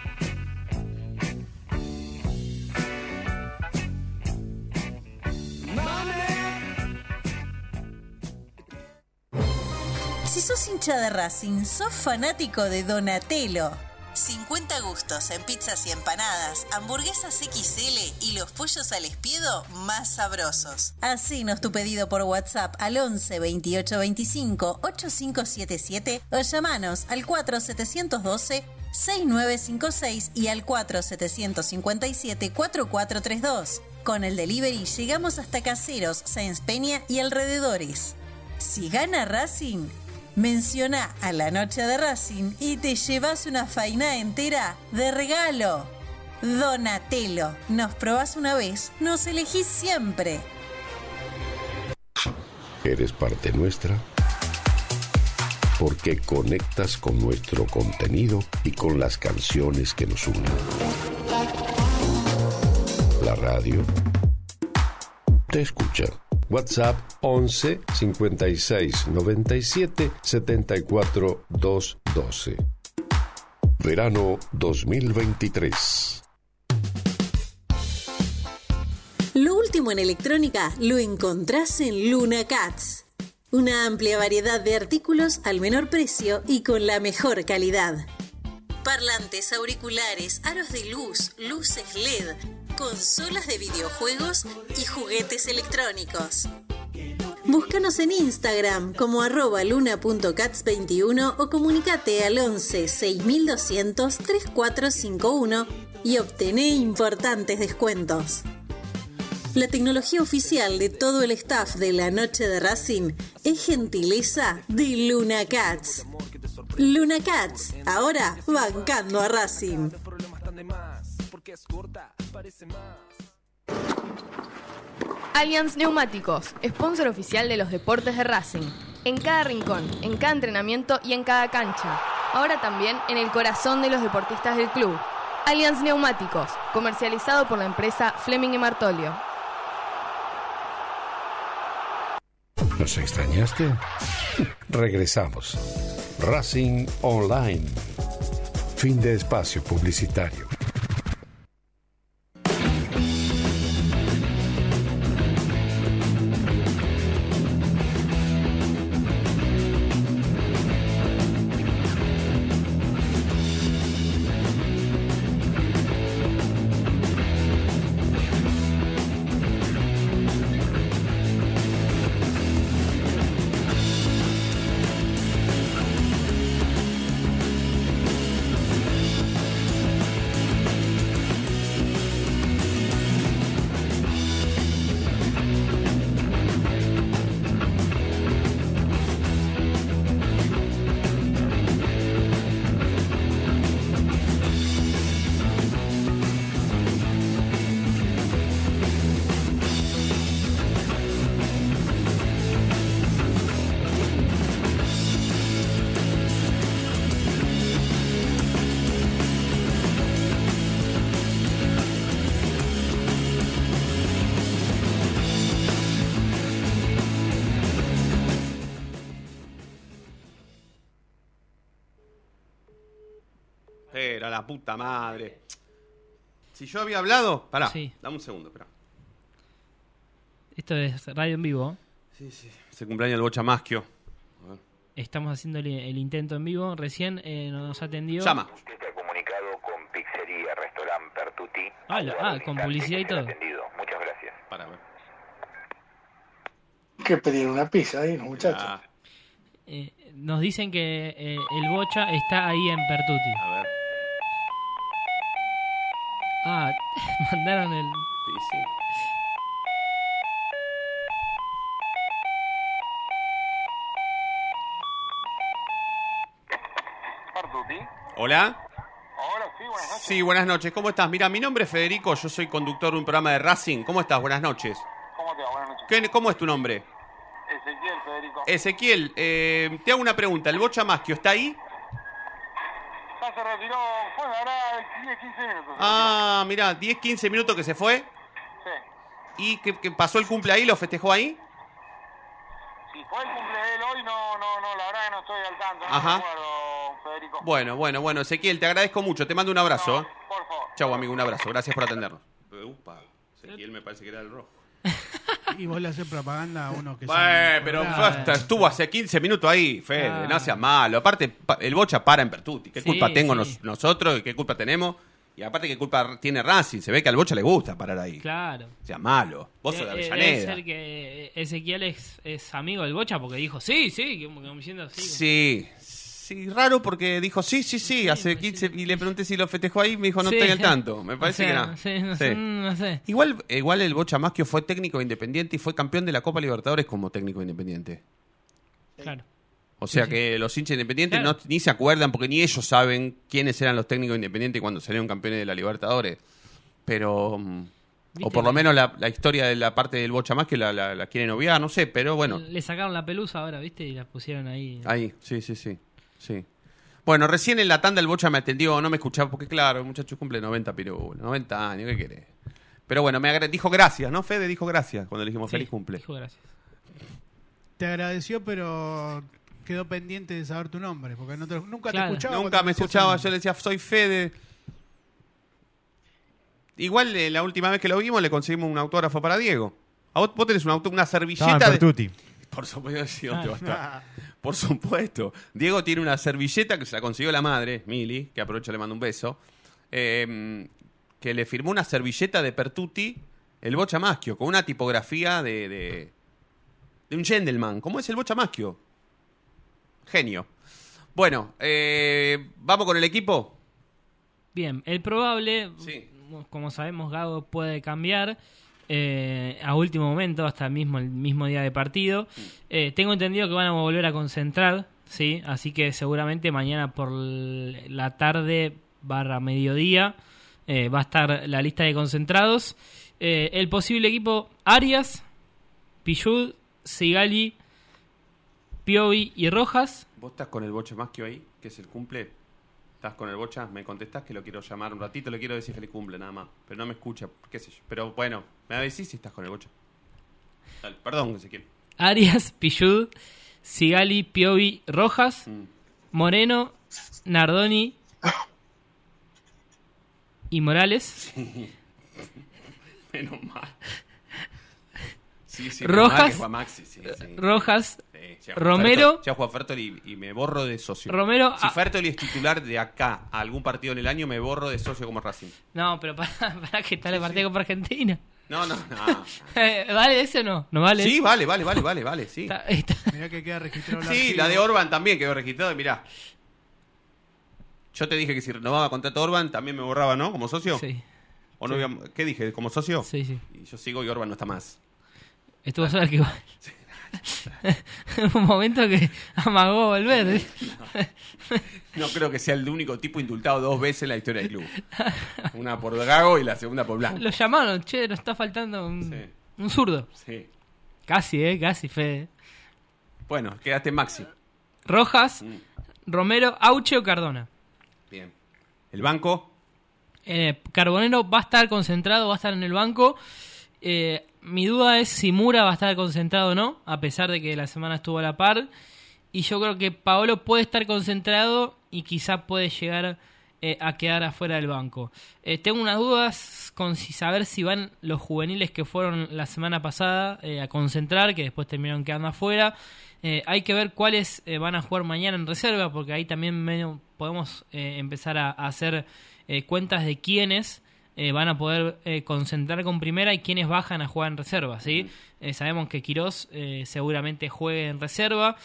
Si sos hincha de Racing, sos fanático de Donatello. 50 gustos en pizzas y empanadas, hamburguesas XL y los pollos al espiedo más sabrosos. Hacenos tu pedido por WhatsApp al 11 28 25 8577 o llamanos al 4712 6956 y al 4757 4432. Con el delivery llegamos hasta Caseros, Sáenz Peña y alrededores. Si gana Racing, menciona a la noche de Racing y te llevas una faina entera de regalo. Donatello, nos probás una vez, nos elegís siempre. ¿Eres parte nuestra? Porque conectas con nuestro contenido y con las canciones que nos unen. Radio? Te escucha. WhatsApp 11 56 97 74 212. Verano 2023. Lo último en electrónica lo encontrás en Luna Cats. Una amplia variedad de artículos al menor precio y con la mejor calidad. Parlantes, auriculares, aros de luz, luces LED, consolas de videojuegos y juguetes electrónicos. Búscanos en Instagram como arroba luna.cats21 o comunicate al 11 6200 3451 y obtené importantes descuentos. La tecnología oficial de todo el staff de la noche de Racing es gentileza de Luna Cats. Luna Cats, ahora bancando a Racing. Allianz Neumáticos, sponsor oficial de los deportes de Racing. En cada rincón, en cada entrenamiento y en cada cancha. Ahora también en el corazón de los deportistas del club. Allianz Neumáticos, comercializado por la empresa Fleming y Martolio. ¿Nos extrañaste? Regresamos. Racing Online. Fin de espacio publicitario. Era la puta madre. Si yo había hablado, pará, Sí. dame un segundo, espera. Esto es radio en vivo. Sí, sí. Se cumpleaños el Bocha Masquio. Estamos haciendo el, el intento en vivo. Recién eh, nos atendió. Llama. Usted ha comunicado con Pizzería Restaurant Pertuti. Ah, la- ah, con publicidad y todo. Atendido. Muchas gracias. Para ver. que pedir una pizza ahí, muchachos. Ah, Eh, nos dicen que eh, el Bocha está ahí en Pertuti. a ver. Ah, mandaron el. Sí, sí. Hola. Hola, sí, buenas noches. Sí, buenas noches. ¿Cómo estás? Mira, mi nombre es Federico, yo soy conductor de un programa de Racing. ¿Cómo estás? Buenas noches. ¿Cómo te va? Buenas noches. ¿Qué- ¿Cómo es tu nombre? Ezequiel, Federico. Ezequiel, eh, te hago una pregunta. ¿El Bocha Masquio está ahí? Ya se retiró, bueno, ahora 10, 15 minutos. Ah, mira, 10, 15 minutos que se fue. Sí. ¿Y que, que pasó el cumple ahí? ¿Lo festejó ahí? Si fue el cumple de él hoy, no, no, no, la verdad que no estoy al tanto. No Ajá. acuerdo, Federico. Bueno, bueno, bueno. Ezequiel, te agradezco mucho. Te mando un abrazo. ¿eh? Por favor. Chau, amigo, un abrazo. Gracias por atendernos. Upa, Ezequiel me parece que era el rojo. Y vos le haces propaganda a uno que Bueno, sabe pero basta, estuvo hace 15 minutos ahí, Fede, Ah. no sea malo. Aparte, pa- el Bocha para en Pertuti. ¿Qué Sí, culpa tengo sí. nos- nosotros y qué culpa tenemos? Y aparte, ¿qué culpa tiene Racing? Se ve que al Bocha le gusta parar ahí. Claro. sea malo. Vos sos de Eh, eh, debe Avellaneda. ser que Ezequiel es, es amigo del Bocha porque dijo sí, sí, como, como diciendo sí. Sí, sí, raro porque dijo sí, sí, sí, hace 15 y le pregunté si lo festejó ahí y me dijo no Sí. estoy al tanto. Me O parece sea, que no. sí, no, sé, no sé. Igual, igual el Bocha Masquio fue técnico independiente y fue campeón de la Copa Libertadores como técnico independiente. Claro. O sea que los hinchas independientes Claro. no, ni se acuerdan porque ni ellos saben quiénes eran los técnicos independientes cuando salieron campeones de la Libertadores. Pero. mm, O por lo menos la, la historia de la parte del Bocha más que la, la- la quieren obviar, no sé, pero bueno. Le sacaron la pelusa ahora, ¿viste? Y la pusieron ahí. Ahí, sí, sí, sí. Sí. Bueno, recién en la tanda el Bocha me atendió, no me escuchaba, porque claro, el muchacho cumple 90 pirulos, 90 años, ¿qué querés? Pero bueno, me dijo gracias, ¿no? Fede dijo gracias cuando le dijimos Sí, feliz cumple. dijo gracias. Te agradeció, pero quedó pendiente de saber tu nombre, porque no te- nunca Claro. te escuchaba. Nunca me escuchaba, el yo le decía, soy Fede. Igual eh, la última vez que lo vimos le conseguimos un autógrafo para Diego. A vos, vos tenés un auto- una en servilleta de... Por supuesto, sí, ¿dónde Ah. va a estar? Por supuesto. Diego tiene una servilleta que se la consiguió la madre, Mili, que aprovecho le mando un beso, eh, que le firmó una servilleta de Pertuti, el Bocha Maschio, con una tipografía de, de, de un gentleman. ¿Cómo es el Bocha Maschio? Genio. Bueno, eh, ¿vamos con el equipo? Bien, el probable, Sí. como sabemos, Gago puede cambiar eh, a último momento, hasta el mismo, el mismo día de partido. Eh, tengo entendido que van a volver a concentrar, ¿sí? Así que seguramente mañana por la tarde barra mediodía eh, va a estar la lista de concentrados. Eh, el posible equipo Arias, Pichud, Sigali, Piovi y Rojas. ¿Vos estás con el Bocha Maschio ahí, que es el cumple? ¿Estás con el Bocha? Me contestás que lo quiero llamar un ratito, le quiero decir feliz cumple nada más. Pero no me escucha, qué sé yo. Pero bueno, me decís si estás con el Bocha. Dale, perdón, Ezequiel. Arias, Pichud, Sigali, Piovi, Rojas, Mm. Moreno, Nardoni y Morales. Menos mal. Sí, sí, Rojas. Maxi, sí, sí. Rojas, ya Romero. Ya jugó a Fertoli y, y me borro de socio. Romero, Si ah. Fertoli es titular de acá a algún partido en el año, me borro de socio como Racing. No, pero para, para que tal el partido con Argentina. No, no, no. ¿Vale ese o no? ¿No vale? Sí, vale, vale, vale, vale, vale, sí. Está- está- Mirá que queda registrado el Sí, archivo. la de Orban también quedó registrada. y Mirá. Yo te dije que si renovaba contrato Orban también me borraba, ¿no? Como socio. Sí, ¿O no Sí. había- ¿Qué dije? ¿Como socio? sí, sí. Y yo sigo y Orban no está más. Estuvo solo que un momento que amagó volver. No creo que sea el único tipo indultado dos veces en la historia del club. Una por Gago y la segunda por Blanco. Lo llamaron, che, nos está faltando un, Sí. un zurdo. Sí. Casi, eh, casi, Fede. Bueno, quedaste Maxi. Rojas, Mm, Romero, Auche o Cardona. Bien. El banco. Eh, Carbonero va a estar concentrado, va a estar en el banco. Eh, mi duda es si Mura va a estar concentrado o no, a pesar de que la semana estuvo a la par. Y yo creo que Paolo puede estar concentrado y quizá puede llegar eh, a quedar afuera del banco. Eh, tengo unas dudas con si saber si van los juveniles que fueron la semana pasada eh, a concentrar, que después terminaron quedando afuera. Hay que ver cuáles van a jugar mañana en reserva, porque ahí también podemos empezar a, a hacer cuentas de quiénes eh, van a poder eh, concentrar con primera y quiénes bajan a jugar en reserva, ¿sí? Eh, sabemos que Quirós eh, seguramente juegue en reserva,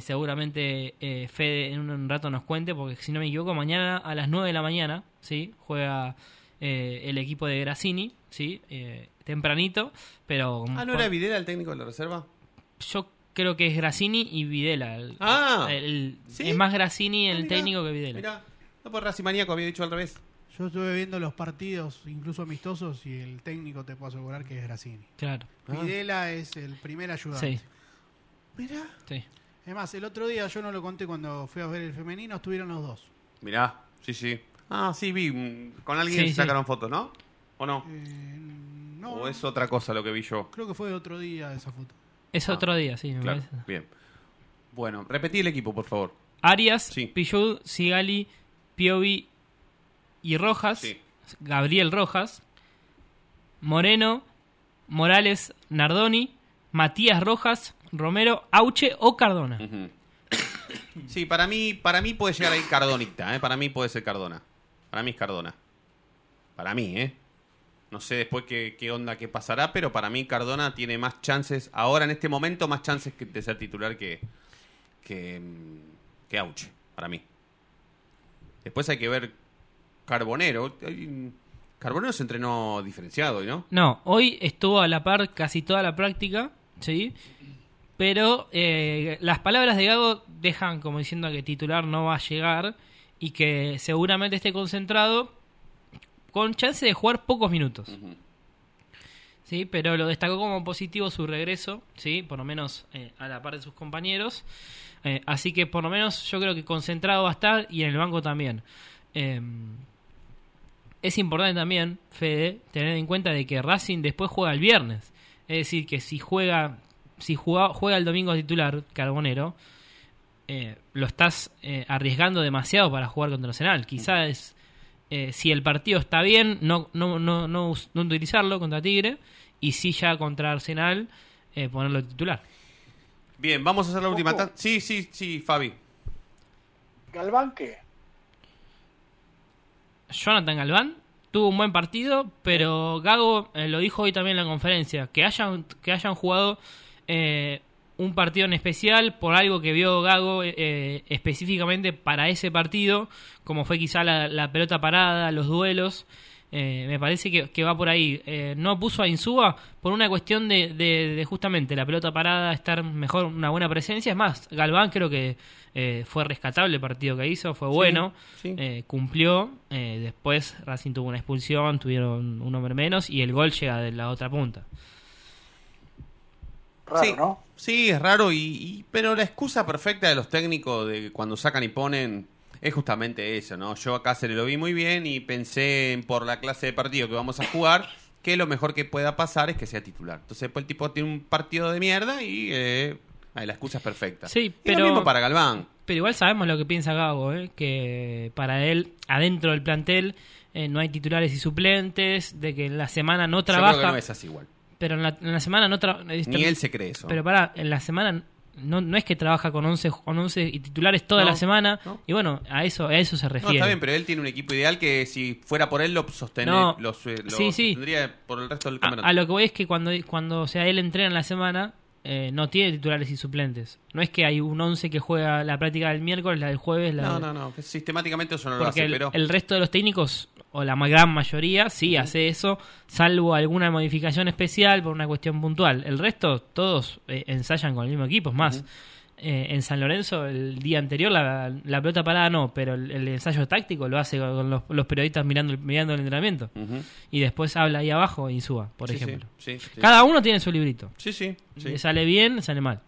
seguramente Fede en un, un rato nos cuente, porque si no me equivoco, mañana a las 9 de la mañana, ¿sí? Juega el equipo de Grassini, ¿sí? Eh, tempranito, pero... Ah, ¿no era Videla el técnico de la reserva? Yo creo que es Grassini y Videla. el- Ah, el- ¿sí? Es más Grassini Ah, el mirá, técnico que Videla. Mirá, no por Racing Maníaco había dicho al revés. Yo estuve viendo los partidos, incluso amistosos, y el técnico te puedo asegurar que es Grassini. Claro, Ah. Videla es el primer ayudante. sí, Mirá. sí. Es más, el otro día yo no lo conté cuando fui a ver el femenino, estuvieron los dos. Mirá, sí, sí. Ah, sí, vi. mm, Con alguien Sí, sí. sacaron fotos, ¿no? ¿O no? Eh, no, ¿O es otra cosa lo que vi yo? creo que fue otro día esa foto. Es Ah, otro día, sí, me Claro, parece. bien. Bueno, repetí el equipo, por favor. Arias, Sí. Pillud, Sigali, Piovi y Rojas. Sí. Gabriel Rojas. Moreno, Morales, Nardoni, Matías Rojas, Romero, Auche o Cardona. Sí, para mí, para mí puede llegar ahí Cardonita, ¿eh? Para mí puede ser Cardona. Para mí es Cardona. Para mí, ¿eh? No sé después qué, qué onda que pasará, pero para mí Cardona tiene más chances, ahora en este momento, más chances que- de ser titular que, que, que Auche, para mí. Después hay que ver Carbonero. Hay- Carbonero se entrenó diferenciado, ¿no? No, hoy estuvo a la par casi toda la práctica, ¿sí? Pero eh, las palabras de Gago dejan como diciendo que titular no va a llegar y que seguramente esté concentrado con chance de jugar pocos minutos. Sí, pero lo destacó como positivo su regreso, sí, por lo menos eh, a la par de sus compañeros. Eh, así que por lo menos yo creo que concentrado va a estar y en el banco también. Eh, es importante también, Fede, tener en cuenta de que Racing después juega el viernes. Es decir, que si juega, si juega, juega el domingo titular, Carbonero, eh, lo estás eh, arriesgando demasiado para jugar contra Arsenal. Quizás eh, si el partido está bien, no, no, no, no, no utilizarlo contra Tigre, y si ya contra Arsenal, eh, ponerlo titular. Bien, vamos a hacer la última. Sí, sí, sí, Fabi. Galván, ¿qué? Jonathan Galván tuvo un buen partido, pero Gago eh, lo dijo hoy también en la conferencia, que hayan, que hayan jugado eh, un partido en especial por algo que vio Gago eh, específicamente para ese partido, como fue quizá la pelota parada, los duelos. Eh, me parece que, que va por ahí. Eh, no puso a Insúa por una cuestión de, de- de justamente la pelota parada, estar mejor, una buena presencia. Es más, Galván creo que eh, fue rescatable el partido que hizo, fue bueno, sí. eh, cumplió. eh, después Racing tuvo una expulsión, tuvieron un hombre menos y el gol llega de la otra punta. Raro, sí, ¿no? sí, es raro, y, y- pero la excusa perfecta de los técnicos de cuando sacan y ponen es justamente eso, ¿no? Yo acá se lo vi muy bien y pensé en, por la clase de partido que vamos a jugar que lo mejor que pueda pasar es que sea titular. Entonces, pues el tipo tiene un partido de mierda y eh, la excusa es perfecta. Sí, Y pero- lo mismo para Galván. Pero igual sabemos lo que piensa Gago, ¿eh? que para él, adentro del plantel, eh, no hay titulares y suplentes, de que en la semana no Yo trabaja. creo que no es así igual. Pero en la, en la semana no trabaja. Ni él se cree eso. Pero para, en la semana no, no es que trabaja con 11, con 11 y titulares toda No, la semana. no. Y bueno, a eso, a eso se No, refiere. está bien, pero él tiene un equipo ideal que si fuera por él lo sostener, No, lo, lo sí, sí. por el resto del A, campeonato. a lo que voy es que cuando, cuando o sea, él entrena en la semana, eh, no tiene titulares y suplentes. No es que hay un 11 que juega la práctica del miércoles, la del jueves, la No, de- no, no, que sistemáticamente eso no lo hace, el, pero... el resto de los técnicos, o la gran mayoría, sí hace eso, salvo alguna modificación especial por una cuestión puntual. El resto, todos eh, ensayan con el mismo equipo. Es más, eh, en San Lorenzo, el día anterior, la, la pelota parada no, pero el, el ensayo táctico lo hace con los, los periodistas mirando, el- mirando el entrenamiento. Y después habla ahí abajo y suba, por Sí, ejemplo. sí, sí, sí. Cada uno tiene su librito. Sí, sí. Le sale bien, le sale mal.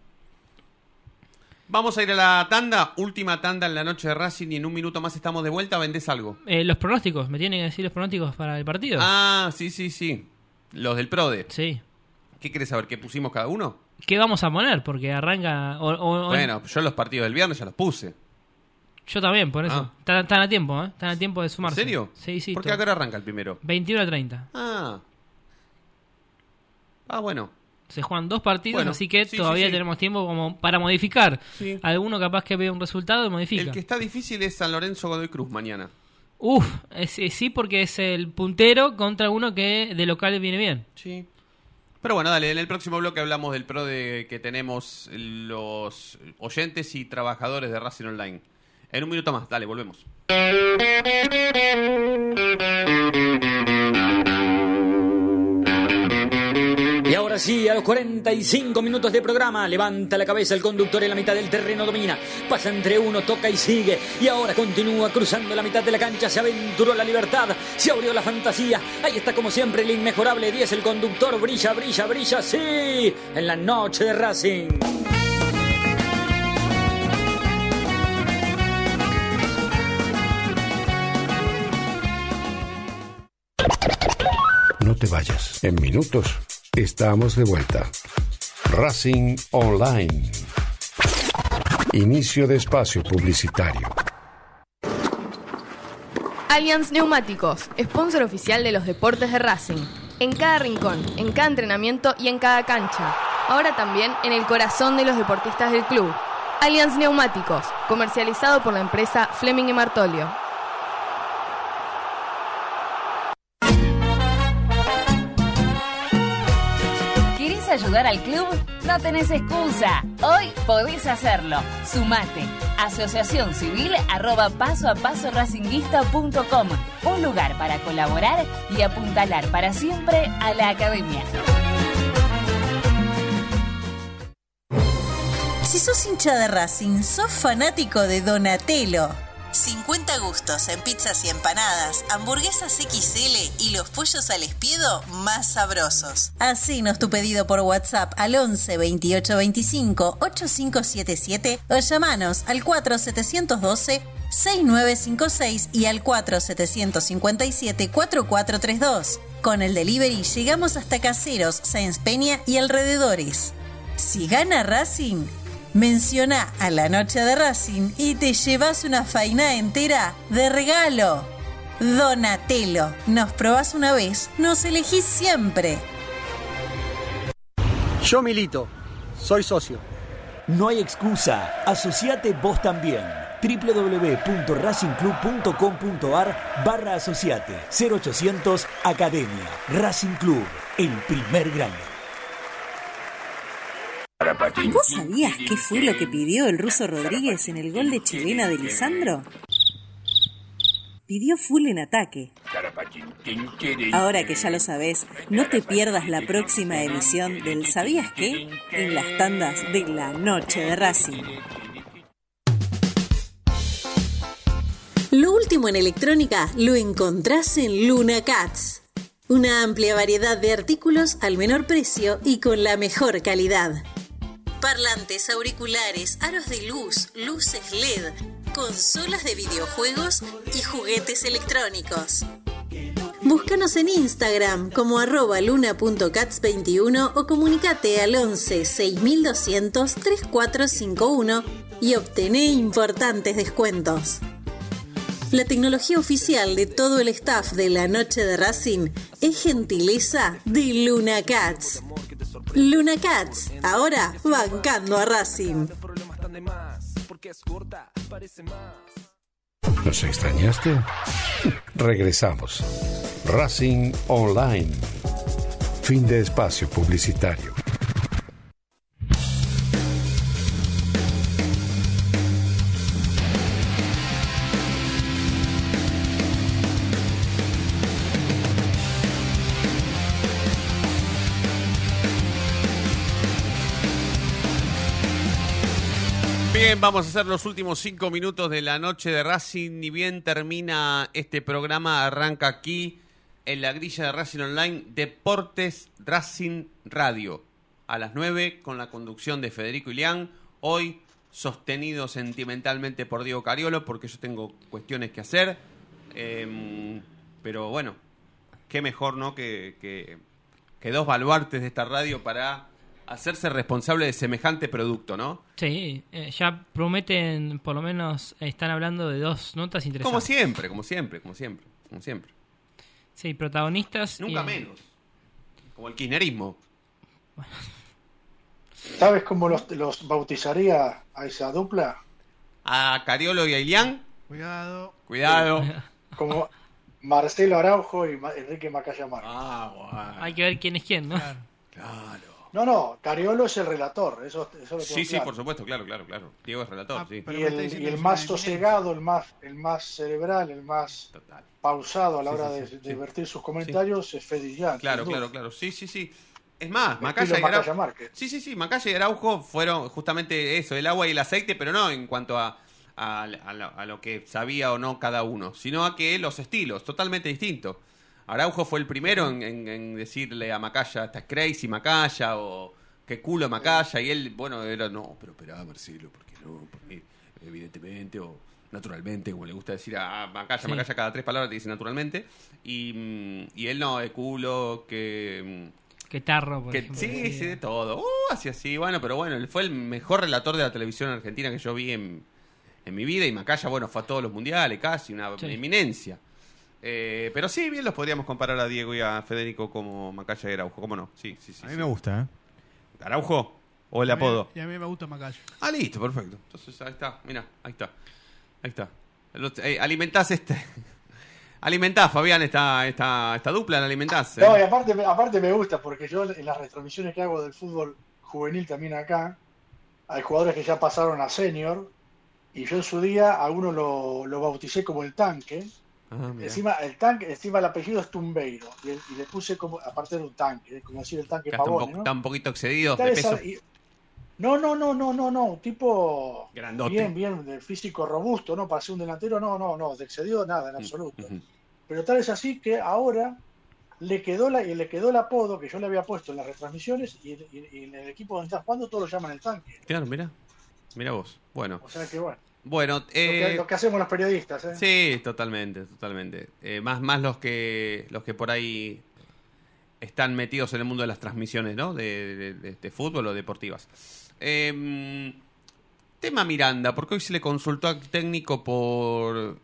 Vamos a ir a la tanda, última tanda en la noche de Racing y en un minuto más estamos de vuelta, vendés algo. Eh, los pronósticos, ¿me tienen que decir los pronósticos para el partido? Ah, sí, sí, sí. Los del PRODE. Sí. ¿Qué querés saber? ¿Qué pusimos cada uno? ¿Qué vamos a poner? Porque arranca. o- o- o- Bueno, yo los partidos del viernes ya los puse. Yo también, por eso. Ah. Están, están a tiempo, ¿eh? Están a tiempo de ¿En sumarse. serio? Sí, sí. ¿Por qué todo. a qué hora arranca el primero? 21 a 30. Ah. Ah, bueno. Se juegan dos partidos, Bueno, así que sí, todavía sí, sí. tenemos tiempo como para modificar. Alguno capaz que vea un resultado y modifica. El que está difícil es San Lorenzo Godoy Cruz mañana. Uf, es- es- sí, porque es el puntero contra uno que de local viene bien. Sí. Pero bueno, dale, en el próximo bloque hablamos del pro de que tenemos los oyentes y trabajadores de Racing Online. En un minuto más, dale, volvemos. Ahora sí, a los 45 minutos de programa, levanta la cabeza el conductor en la mitad del terreno, domina, pasa entre uno, toca y sigue. Y ahora continúa cruzando la mitad de la cancha, se aventuró la libertad, se abrió la fantasía. Ahí está como siempre el inmejorable 10, el conductor brilla, brilla, brilla, sí, en la noche de Racing. No te vayas. En minutos estamos de vuelta. Racing Online. Inicio de espacio publicitario. Allianz Neumáticos, sponsor oficial de los deportes de Racing. En cada rincón, en cada entrenamiento y en cada cancha. Ahora también en el corazón de los deportistas del club. Allianz Neumáticos, comercializado por la empresa Fleming y Martolio. Ayudar al club? No tenés excusa. Hoy podés hacerlo. Sumate. Asociación Civil arroba paso a paso racinguista.com. Un lugar para colaborar y apuntalar para siempre a la academia. Si sos hincha de Racing, sos fanático de Donatello. 50 gustos en pizzas y empanadas, hamburguesas XL y los pollos al espiedo más sabrosos. Hacenos tu pedido por WhatsApp al 11 28 25 8577 o llamanos al 4712 6956 y al 4757-4432. Con el delivery llegamos hasta Caseros, Sáenz Peña y alrededores. Si gana Racing, menciona a la noche de Racing y te llevas una faina entera de regalo. Donatelo, nos probás una vez, nos elegís siempre. Yo milito, soy socio. No hay excusa, asociate vos también www.racingclub.com.ar barra asociate 0800 Academia Racing Club, el primer grande. ¿Vos sabías qué fue lo que pidió el ruso Rodríguez en el gol de chilena de Lisandro? Pidió full en ataque. Ahora que ya lo sabes, no te pierdas la próxima emisión del ¿Sabías qué? en las tandas de la noche de Racing. Lo último en electrónica lo encontrás en Luna Cats. Una amplia variedad de artículos al menor precio y con la mejor calidad. Parlantes, auriculares, aros de luz, luces LED, consolas de videojuegos y juguetes electrónicos. Búscanos en Instagram como arroba luna.cats21 o comunicate al 11 6200 3451 y obtené importantes descuentos. La tecnología oficial de todo el staff de la noche de Racing es gentileza de Luna Cats. Luna Cats, ahora bancando a Racing. ¿Nos extrañaste? Regresamos. Racing Online. Fin de espacio publicitario. Vamos a hacer los últimos cinco minutos de la noche de Racing. Ni bien termina este programa, arranca aquí en la grilla de Racing Online Deportes Racing Radio. A las 9 con la conducción de Federico Ilián. Hoy sostenido sentimentalmente por Diego Cariolo porque yo tengo cuestiones que hacer. Em, pero bueno, qué mejor, ¿no? Que dos baluartes de esta radio para hacerse responsable de semejante producto, ¿no? Sí, eh, ya prometen, por lo menos están hablando de dos notas interesantes. Como siempre, como siempre, como siempre, como siempre. Sí, protagonistas. Nunca y- menos. Como el kirchnerismo. ¿Sabes cómo los, los bautizaría a esa dupla? A Cariolo y a Ilián, Cuidado. cuidado. Como Marcelo Araujo y Enrique Macaya Marcos. Ah, Hay que ver quién es quién, ¿no? No, no, Cariolo es el relator, eso, eso lo Sí, sí, claro. por supuesto, claro, claro, claro. Diego es relator, sí. Y el, y el más sosegado, el más, el más cerebral, el más pausado a la Sí, hora sí, de, sí, de sí. vertir sus comentarios es Fede Llán, Claro, claro, claro. Sí, sí, sí. Es más, Macaya y Araujo. Márquez. Sí, sí, sí. Macaya y Araujo fueron justamente eso, el agua y el aceite, pero no en cuanto a, a, a lo, a lo que sabía o no cada uno, sino a que los estilos, totalmente distintos. Araujo fue el primero en, en- en decirle a Macaya, estás crazy Macaya, o qué culo Macaya, y él, bueno, era, no, pero esperá, Marcelo, ¿por qué no? Porque evidentemente, o naturalmente, como le gusta decir a Macaya, Sí. Macaya cada tres palabras te dice naturalmente, y, mm, y él no, de culo, que... mm, Que tarro, por que- ejemplo. sí, sí, de todo. Uh, así, así. Bueno, pero bueno, él fue el mejor relator de la televisión argentina que yo vi en, en mi vida. Y Macaya, bueno, fue a todos los mundiales, casi, una Sí. eminencia. Eh, pero sí, bien los podríamos comparar a Diego y a Federico como Macaya y Araujo. ¿Cómo no? Sí, sí, sí. A mí sí. me gusta, ¿eh? ¿Araujo? ¿O el Y a mí- apodo? Y a mí me gusta Macaya. Ah, listo, perfecto. Entonces ahí está, mira, ahí está. Ahí está. Lo- eh, alimentás este. alimentás, Fabián, esta, esta, esta dupla, la alimentás. ¿eh? No, y aparte, aparte me gusta porque yo en las retransmisiones que hago del fútbol juvenil también acá, hay jugadores que ya pasaron a senior y yo en su día a uno lo, lo bauticé como el tanque. Ah. Encima el tanque, encima el apellido es Tumbeiro y, y le puse como aparte de un tanque, como decir el tanque un, Pavone, po- ¿no? está un poquito excedido esa- y- no, no, no, no, no, no, tipo Grandote. bien, bien, de físico robusto, ¿no? Para ser un delantero, no, no, no, de excedido nada, Mm, en absoluto. Pero tal es así que ahora le quedó la, le quedó el apodo que yo le había puesto en las retransmisiones y, y- y en el equipo donde está jugando todos lo llaman el tanque. Claro, mira. Mira vos. Bueno. O sea que bueno. Bueno, Lo que, eh, lo que hacemos los periodistas. ¿eh? Sí, totalmente, totalmente. Eh, más, más los que los que por ahí están metidos en el mundo de las transmisiones, ¿no? De, de- de- de fútbol o deportivas. Eh, tema Miranda, porque hoy se le consultó al técnico por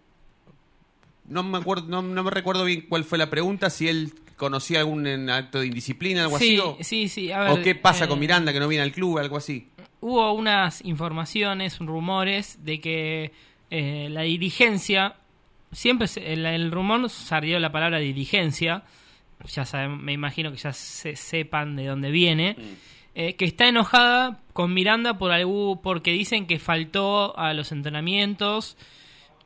no me acuerdo, no, no me recuerdo bien cuál fue la pregunta, si él conocía algún acto de indisciplina, algo Sí, así. O, sí, sí. A ver, o qué pasa con eh, Miranda que no viene al club, algo así. Hubo unas informaciones, rumores de que eh, la dirigencia, siempre se- el, el rumor salió la palabra dirigencia, ya saben, me imagino que ya se, sepan de dónde viene, eh, que está enojada con Miranda por algún, porque dicen que faltó a los entrenamientos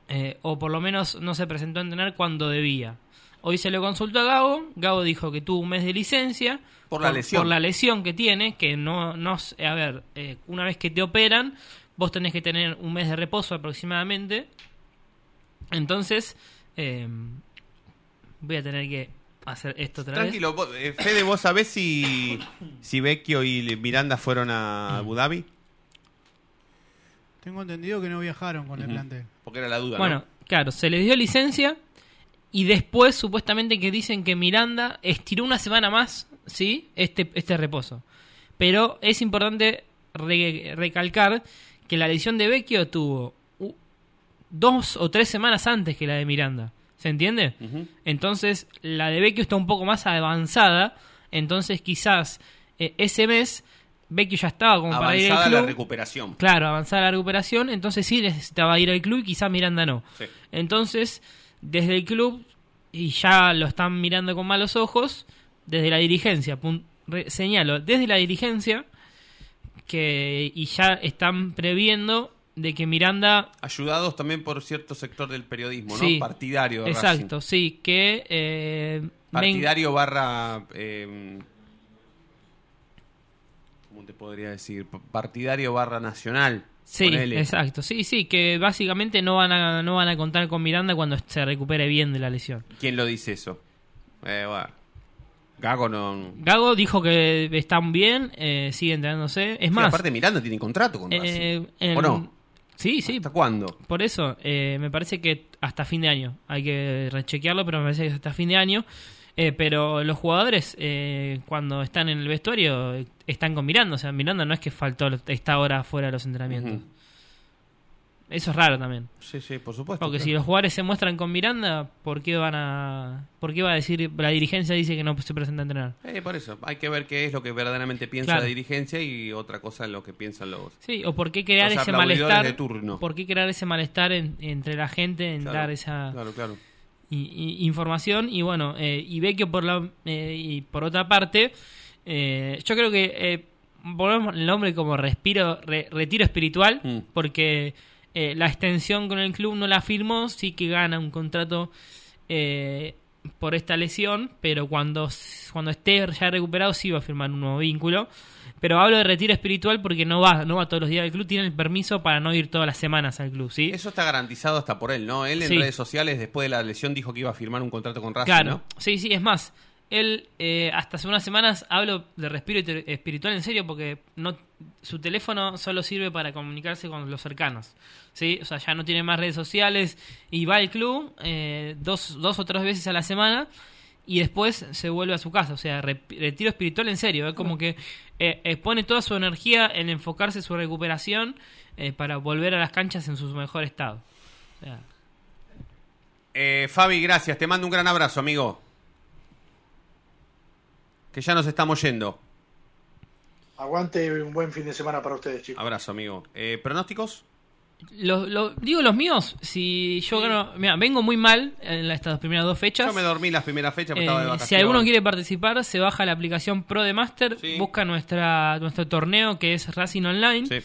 eh, o por lo menos no se presentó a entrenar cuando debía. Hoy se lo consultó a Gabo, Gabo dijo que tuvo un mes de licencia Por la lesión. por la lesión que tiene, que no, no a ver, eh, una vez que te operan, vos tenés que tener un mes de reposo aproximadamente. Entonces, eh, voy a tener que hacer esto otra Tranquilo, vos- eh, Fede, ¿vos sabés si, si Vecchio y Miranda fueron a Abu Dhabi? Tengo entendido que no viajaron con el Ujú. plantel. Porque era la duda, vez. Bueno, ¿no? claro, se les dio licencia y después supuestamente que dicen que Miranda estiró una semana más, ¿sí? Este, este reposo. Pero es importante re- recalcar que la lesión de Vecchio tuvo dos o tres semanas antes que la de Miranda. ¿Se entiende? Entonces, la de Vecchio está un poco más avanzada. Entonces, quizás eh, ese mes Vecchio ya estaba como para ir al Avanzada club. la recuperación. Claro, avanzada la recuperación. Entonces, sí necesitaba ir al club y quizás Miranda no. Sí. Entonces, desde el club, y ya lo están mirando con malos ojos, desde la dirigencia, señalo, desde la dirigencia, que y ya están previendo de que Miranda Ayudados también por cierto sector del periodismo, ¿no? Partidario. de Exacto, Racing. sí, que eh, Partidario barra... eh, ¿Cómo te podría decir? Partidario barra nacional. Sí, exacto, sí, sí, que básicamente no van a no van a contar con Miranda cuando se recupere bien de la lesión. ¿Quién lo dice eso? Eh, bueno. Gago no... Gago dijo que están bien, eh, sigue entrenándose. Es Sí, más, aparte Miranda tiene contrato con Racing. eh, en- ¿O no? Sí, sí. ¿Hasta cuándo? Por eso, eh, me parece que hasta fin de año. Hay que rechequearlo, pero me parece que es hasta fin de año. Eh, pero los jugadores, eh, cuando están en el vestuario, eh, están con Miranda. O sea, Miranda no es que faltó esta hora fuera de los entrenamientos. Eso es raro también. Sí, sí, por supuesto. Porque claro. si los jugadores se muestran con Miranda, ¿por qué van a. ¿Por qué va a decir. La dirigencia dice que no se presenta a entrenar? Eh, por eso, hay que ver qué es lo que verdaderamente piensa Claro. la dirigencia y otra cosa es lo que piensan los... Sí, o por qué crear ese malestar. de turno. ¿Por qué crear ese malestar en- entre la gente en Claro, dar esa Claro, claro. información? Y bueno, eh, y Vecchio por, la, eh, y por otra parte, eh, yo creo que eh, volvemos el nombre como respiro, re- retiro espiritual, Mm. porque eh, la extensión con el club no la firmó, sí que gana un contrato eh, por esta lesión, pero cuando, cuando esté ya recuperado sí va a firmar un nuevo vínculo. Pero hablo de retiro espiritual porque no va, no va todos los días al club, tiene el permiso para no ir todas las semanas al club, ¿sí? Eso está garantizado hasta por él, ¿no? Él en Sí. redes sociales después de la lesión dijo que iba a firmar un contrato con Racing, Claro, ¿no? sí, sí, es más, él eh, hasta hace unas semanas hablo de respiro espiritual en serio porque no su teléfono solo sirve para comunicarse con los cercanos, ¿sí? O sea, ya no tiene más redes sociales y va al club eh, dos, dos o tres veces a la semana y después se vuelve a su casa, o sea, re- retiro espiritual en serio, es como que eh, eh, pone toda su energía en enfocarse en su recuperación eh, para volver a las canchas en su mejor estado. Fabi, gracias. Te mando un gran abrazo, amigo. Que ya nos estamos yendo. Aguante y un buen fin de semana para ustedes, chicos. Abrazo, amigo. Eh, ¿Pronósticos? Lo- lo- digo los míos, si yo gano, mira, vengo muy mal en la- estas primeras dos fechas. Yo me dormí las primeras fechas, Eh, estaba de si vacaciones. alguno quiere participar, se baja la aplicación Pro de Master, busca nuestra nuestro torneo que es Racing Online.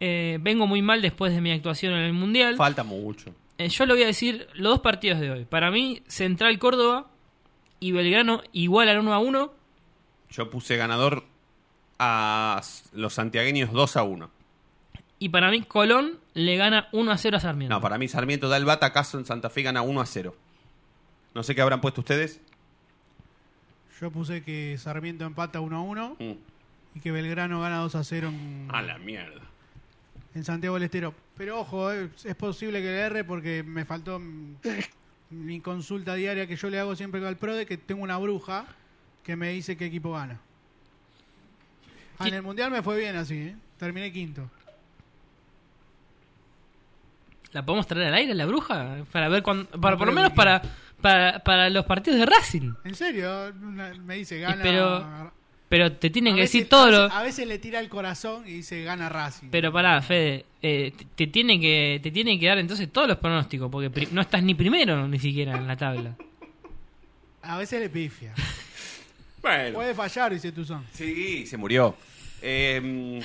Eh, vengo muy mal después de mi actuación en el Mundial. Falta mucho. Eh, yo le voy a decir los dos partidos de hoy. Para mí, Central Córdoba y Belgrano igual al 1 a 1. Yo puse ganador a los santiagueños 2 a 1. Y para mí, Colón le gana 1 a 0 a Sarmiento. No, para mí Sarmiento da el batacazo en Santa Fe gana 1 a 0. No sé qué habrán puesto ustedes. Yo puse que Sarmiento empata 1 a 1 Mm. y que Belgrano gana 2 a 0 en, A la mierda. en Santiago del Estero. Pero ojo, eh, es posible que le erre porque me faltó mi consulta diaria que yo le hago siempre al PRODE, que tengo una bruja que me dice qué equipo gana. Ah, en el Mundial me fue bien así, ¿eh? terminé quinto. ¿La podemos traer al aire, la bruja? Para ver cuándo. Para, No, por lo menos para, para, para los partidos de Racing. En serio, me dice gana. pero, pero te tienen A que decir todo a lo. veces- A veces le tira el corazón y dice gana Racing. Pero pará, Fede, eh, te, te tiene que te tiene que dar entonces todos los pronósticos, porque no estás ni primero ni siquiera en la tabla. A veces le pifia. Bueno. Puede fallar, dice Tuzón. Sí, se murió. Eh,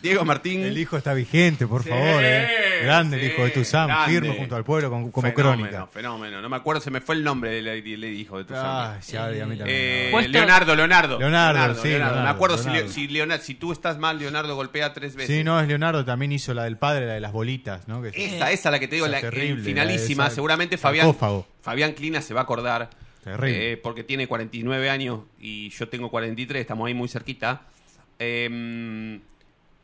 Diego Martín. El hijo está vigente, por Sí, favor. eh. Grande el hijo de Tuzán, grande. firme junto al pueblo con- como Fenómeno, crónica. Fenómeno, no me acuerdo, se me fue el nombre del, del hijo de Tuzán. Ah, sí, a mí también. Eh, Puesto- Leonardo, Leonardo. Leonardo, sí, Me Leonardo, acuerdo si, Leonardo. Leo- si, Leonardo, si tú estás mal, Leonardo golpea tres veces. Sí, no, es Leonardo, también hizo la del padre, la de las bolitas, ¿no? Que- Esa, esa la que te digo, la terrible, finalísima. la de esa- Seguramente Fabián. Fabián Clina se va a acordar. Terrible. eh, porque tiene 49 años y yo tengo 43, estamos ahí muy cerquita. Eh,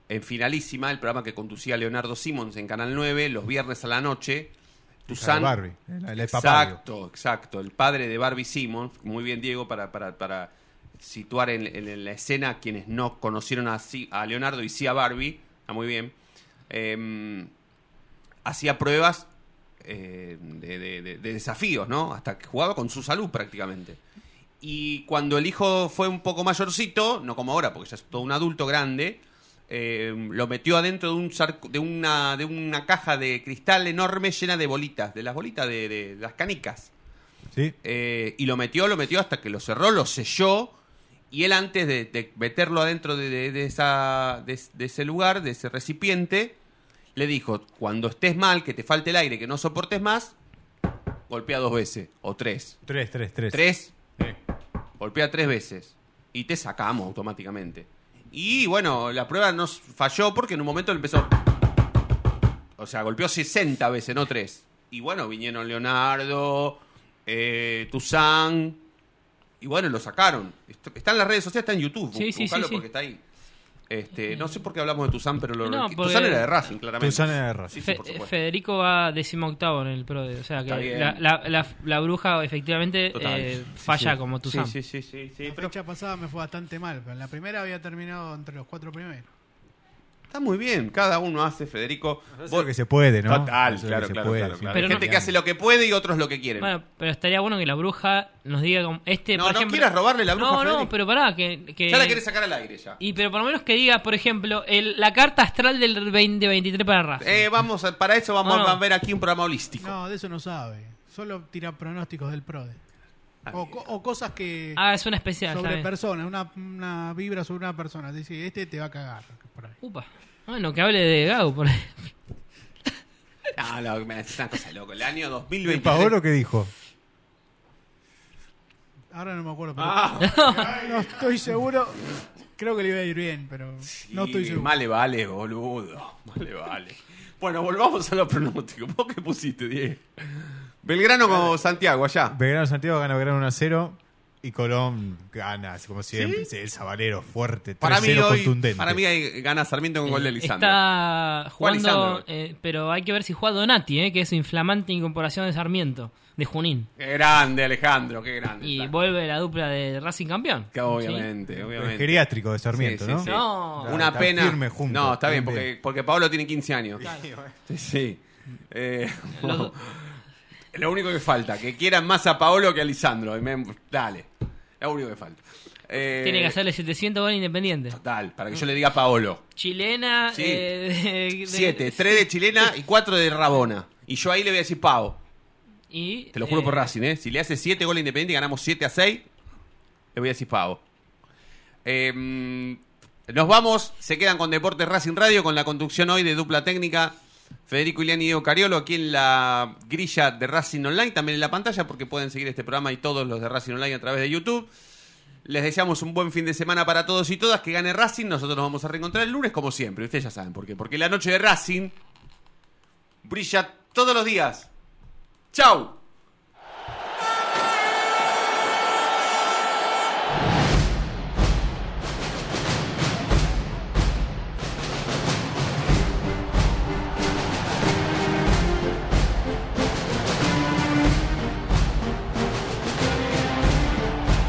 en finalísima, el programa que conducía Leonardo Simons en Canal 9, los viernes a la noche. Tuzán. Barbie, de Papadio. exacto, exacto. El padre de Barbie Simmons. Muy bien, Diego, para, para, para situar en, en la escena quienes no conocieron a, Leonardo y sí a Barbie. Está muy bien. Eh, hacía pruebas eh, de, de- de- de desafíos, ¿no? Hasta que jugaba con su salud prácticamente. Y cuando el hijo fue un poco mayorcito, no como ahora, porque ya es todo un adulto grande, eh, lo metió adentro de un de una de una caja de cristal enorme llena de bolitas, de las bolitas de, de las canicas. Sí. Eh, y lo metió, lo metió hasta que lo cerró, lo selló. Y él antes de, meterlo adentro de, de- de esa, de ese lugar, de ese recipiente, le dijo, cuando estés mal, que te falte el aire, que no soportes más, golpea dos veces, o tres. Tres, tres, tres. Tres. Golpea tres veces. Y te sacamos automáticamente. Y bueno, la prueba nos falló porque en un momento empezó. O sea, golpeó 60 veces, no tres. Y bueno, vinieron Leonardo, eh, Tuzán. Y bueno, lo sacaron. Está en las redes sociales, está en YouTube. Sí, sí, sí, Buscalo sí. porque está ahí. Este, no sé por qué hablamos de Tuzán, pero lo, No, Tuzán era de Racing, claramente. Tuzán era de Racing. Sí, sí, Fe- por supuesto. Federico va decimoctavo en el PRODE, o sea que la, la, la, la bruja efectivamente eh, falla sí. como tú Sí, sabes. sí, sí, sí, sí, la pero- fecha pasada me fue bastante mal, pero en la primera había terminado entre los cuatro primeros. Está muy bien, cada uno hace, Federico. Hace lo que se puede, ¿no? Total, claro, claro, puede, claro, sí. claro. Pero Hay gente no- que hace lo que puede y otros lo que quieren. Bueno, pero estaría bueno que la bruja nos diga como este No, por no ejemplo, quieras robarle la bruja a No, no, Federico. pero pará que, que- ya la querés sacar al aire ya. y pero por lo menos que diga, por ejemplo, el, la carta astral del 2023 para Racing. Eh, vamos a- para eso vamos No, no. a ver aquí un programa holístico. No, de eso no sabe. Solo tira pronósticos del PRODE. O, co- o cosas que. Ah, es una especial, Sobre personas, una, una vibra sobre una persona. Dice, este te va a cagar. Por ahí. Upa. Bueno, que hable de Gau por ahí. No, no, me- es una cosa loco. El año ¿Y 2023. Paolo qué dijo? Ahora no me acuerdo. Pero Ah. no estoy seguro. Creo que le iba a ir bien, pero no estoy seguro. Más le vale, boludo. Más le vale. Bueno, volvamos a los pronósticos. ¿Vos qué pusiste, Diego? Belgrano como Santiago, allá. Belgrano Santiago gana Belgrano 1 a 0 y Colón gana, como siempre. Sí, el Sabalero fuerte, 3 Para mí, 0 hoy, contundente. para mí hay- gana Sarmiento con gol de Lisandro. Está Juan jugando, eh, pero hay que ver si juega Donati, eh, que es inflamante incorporación de Sarmiento, de Junín. Qué grande, Alejandro, qué grande. Y está. vuelve la dupla de Racing campeón. Que obviamente, obviamente. El geriátrico de Sarmiento, Sí, sí, ¿no? sí. No. Una Está pena. firme junto, no, está bien, bien, porque, porque Pablo tiene 15 años. Claro. Sí, sí. Eh, Los- lo único que falta, que quieran más a Paolo que a Lisandro. Y me- dale, lo único que falta. Eh, Tiene que hacerle 700 goles independiente. Total, para que yo le diga a Paolo. Chilena, Sí. eh, de- de- Siete, tres de chilena y cuatro de Rabona. Y yo ahí le voy a decir Pau. Y, Te lo juro eh, por Racing, ¿eh? Si le hace 7 goles independiente y ganamos 7 a 6, le voy a decir Pavo. Eh, nos vamos, se quedan con Deportes Racing Radio, con la conducción hoy de dupla técnica. Federico Iliani y Diego Cariolo, aquí en la grilla de Racing Online, también en la pantalla, porque pueden seguir este programa y todos los de Racing Online a través de YouTube. Les deseamos un buen fin de semana para todos y todas, que gane Racing. Nosotros nos vamos a reencontrar el lunes, como siempre. Ustedes ya saben por qué. Porque la noche de Racing brilla todos los días. ¡Chau!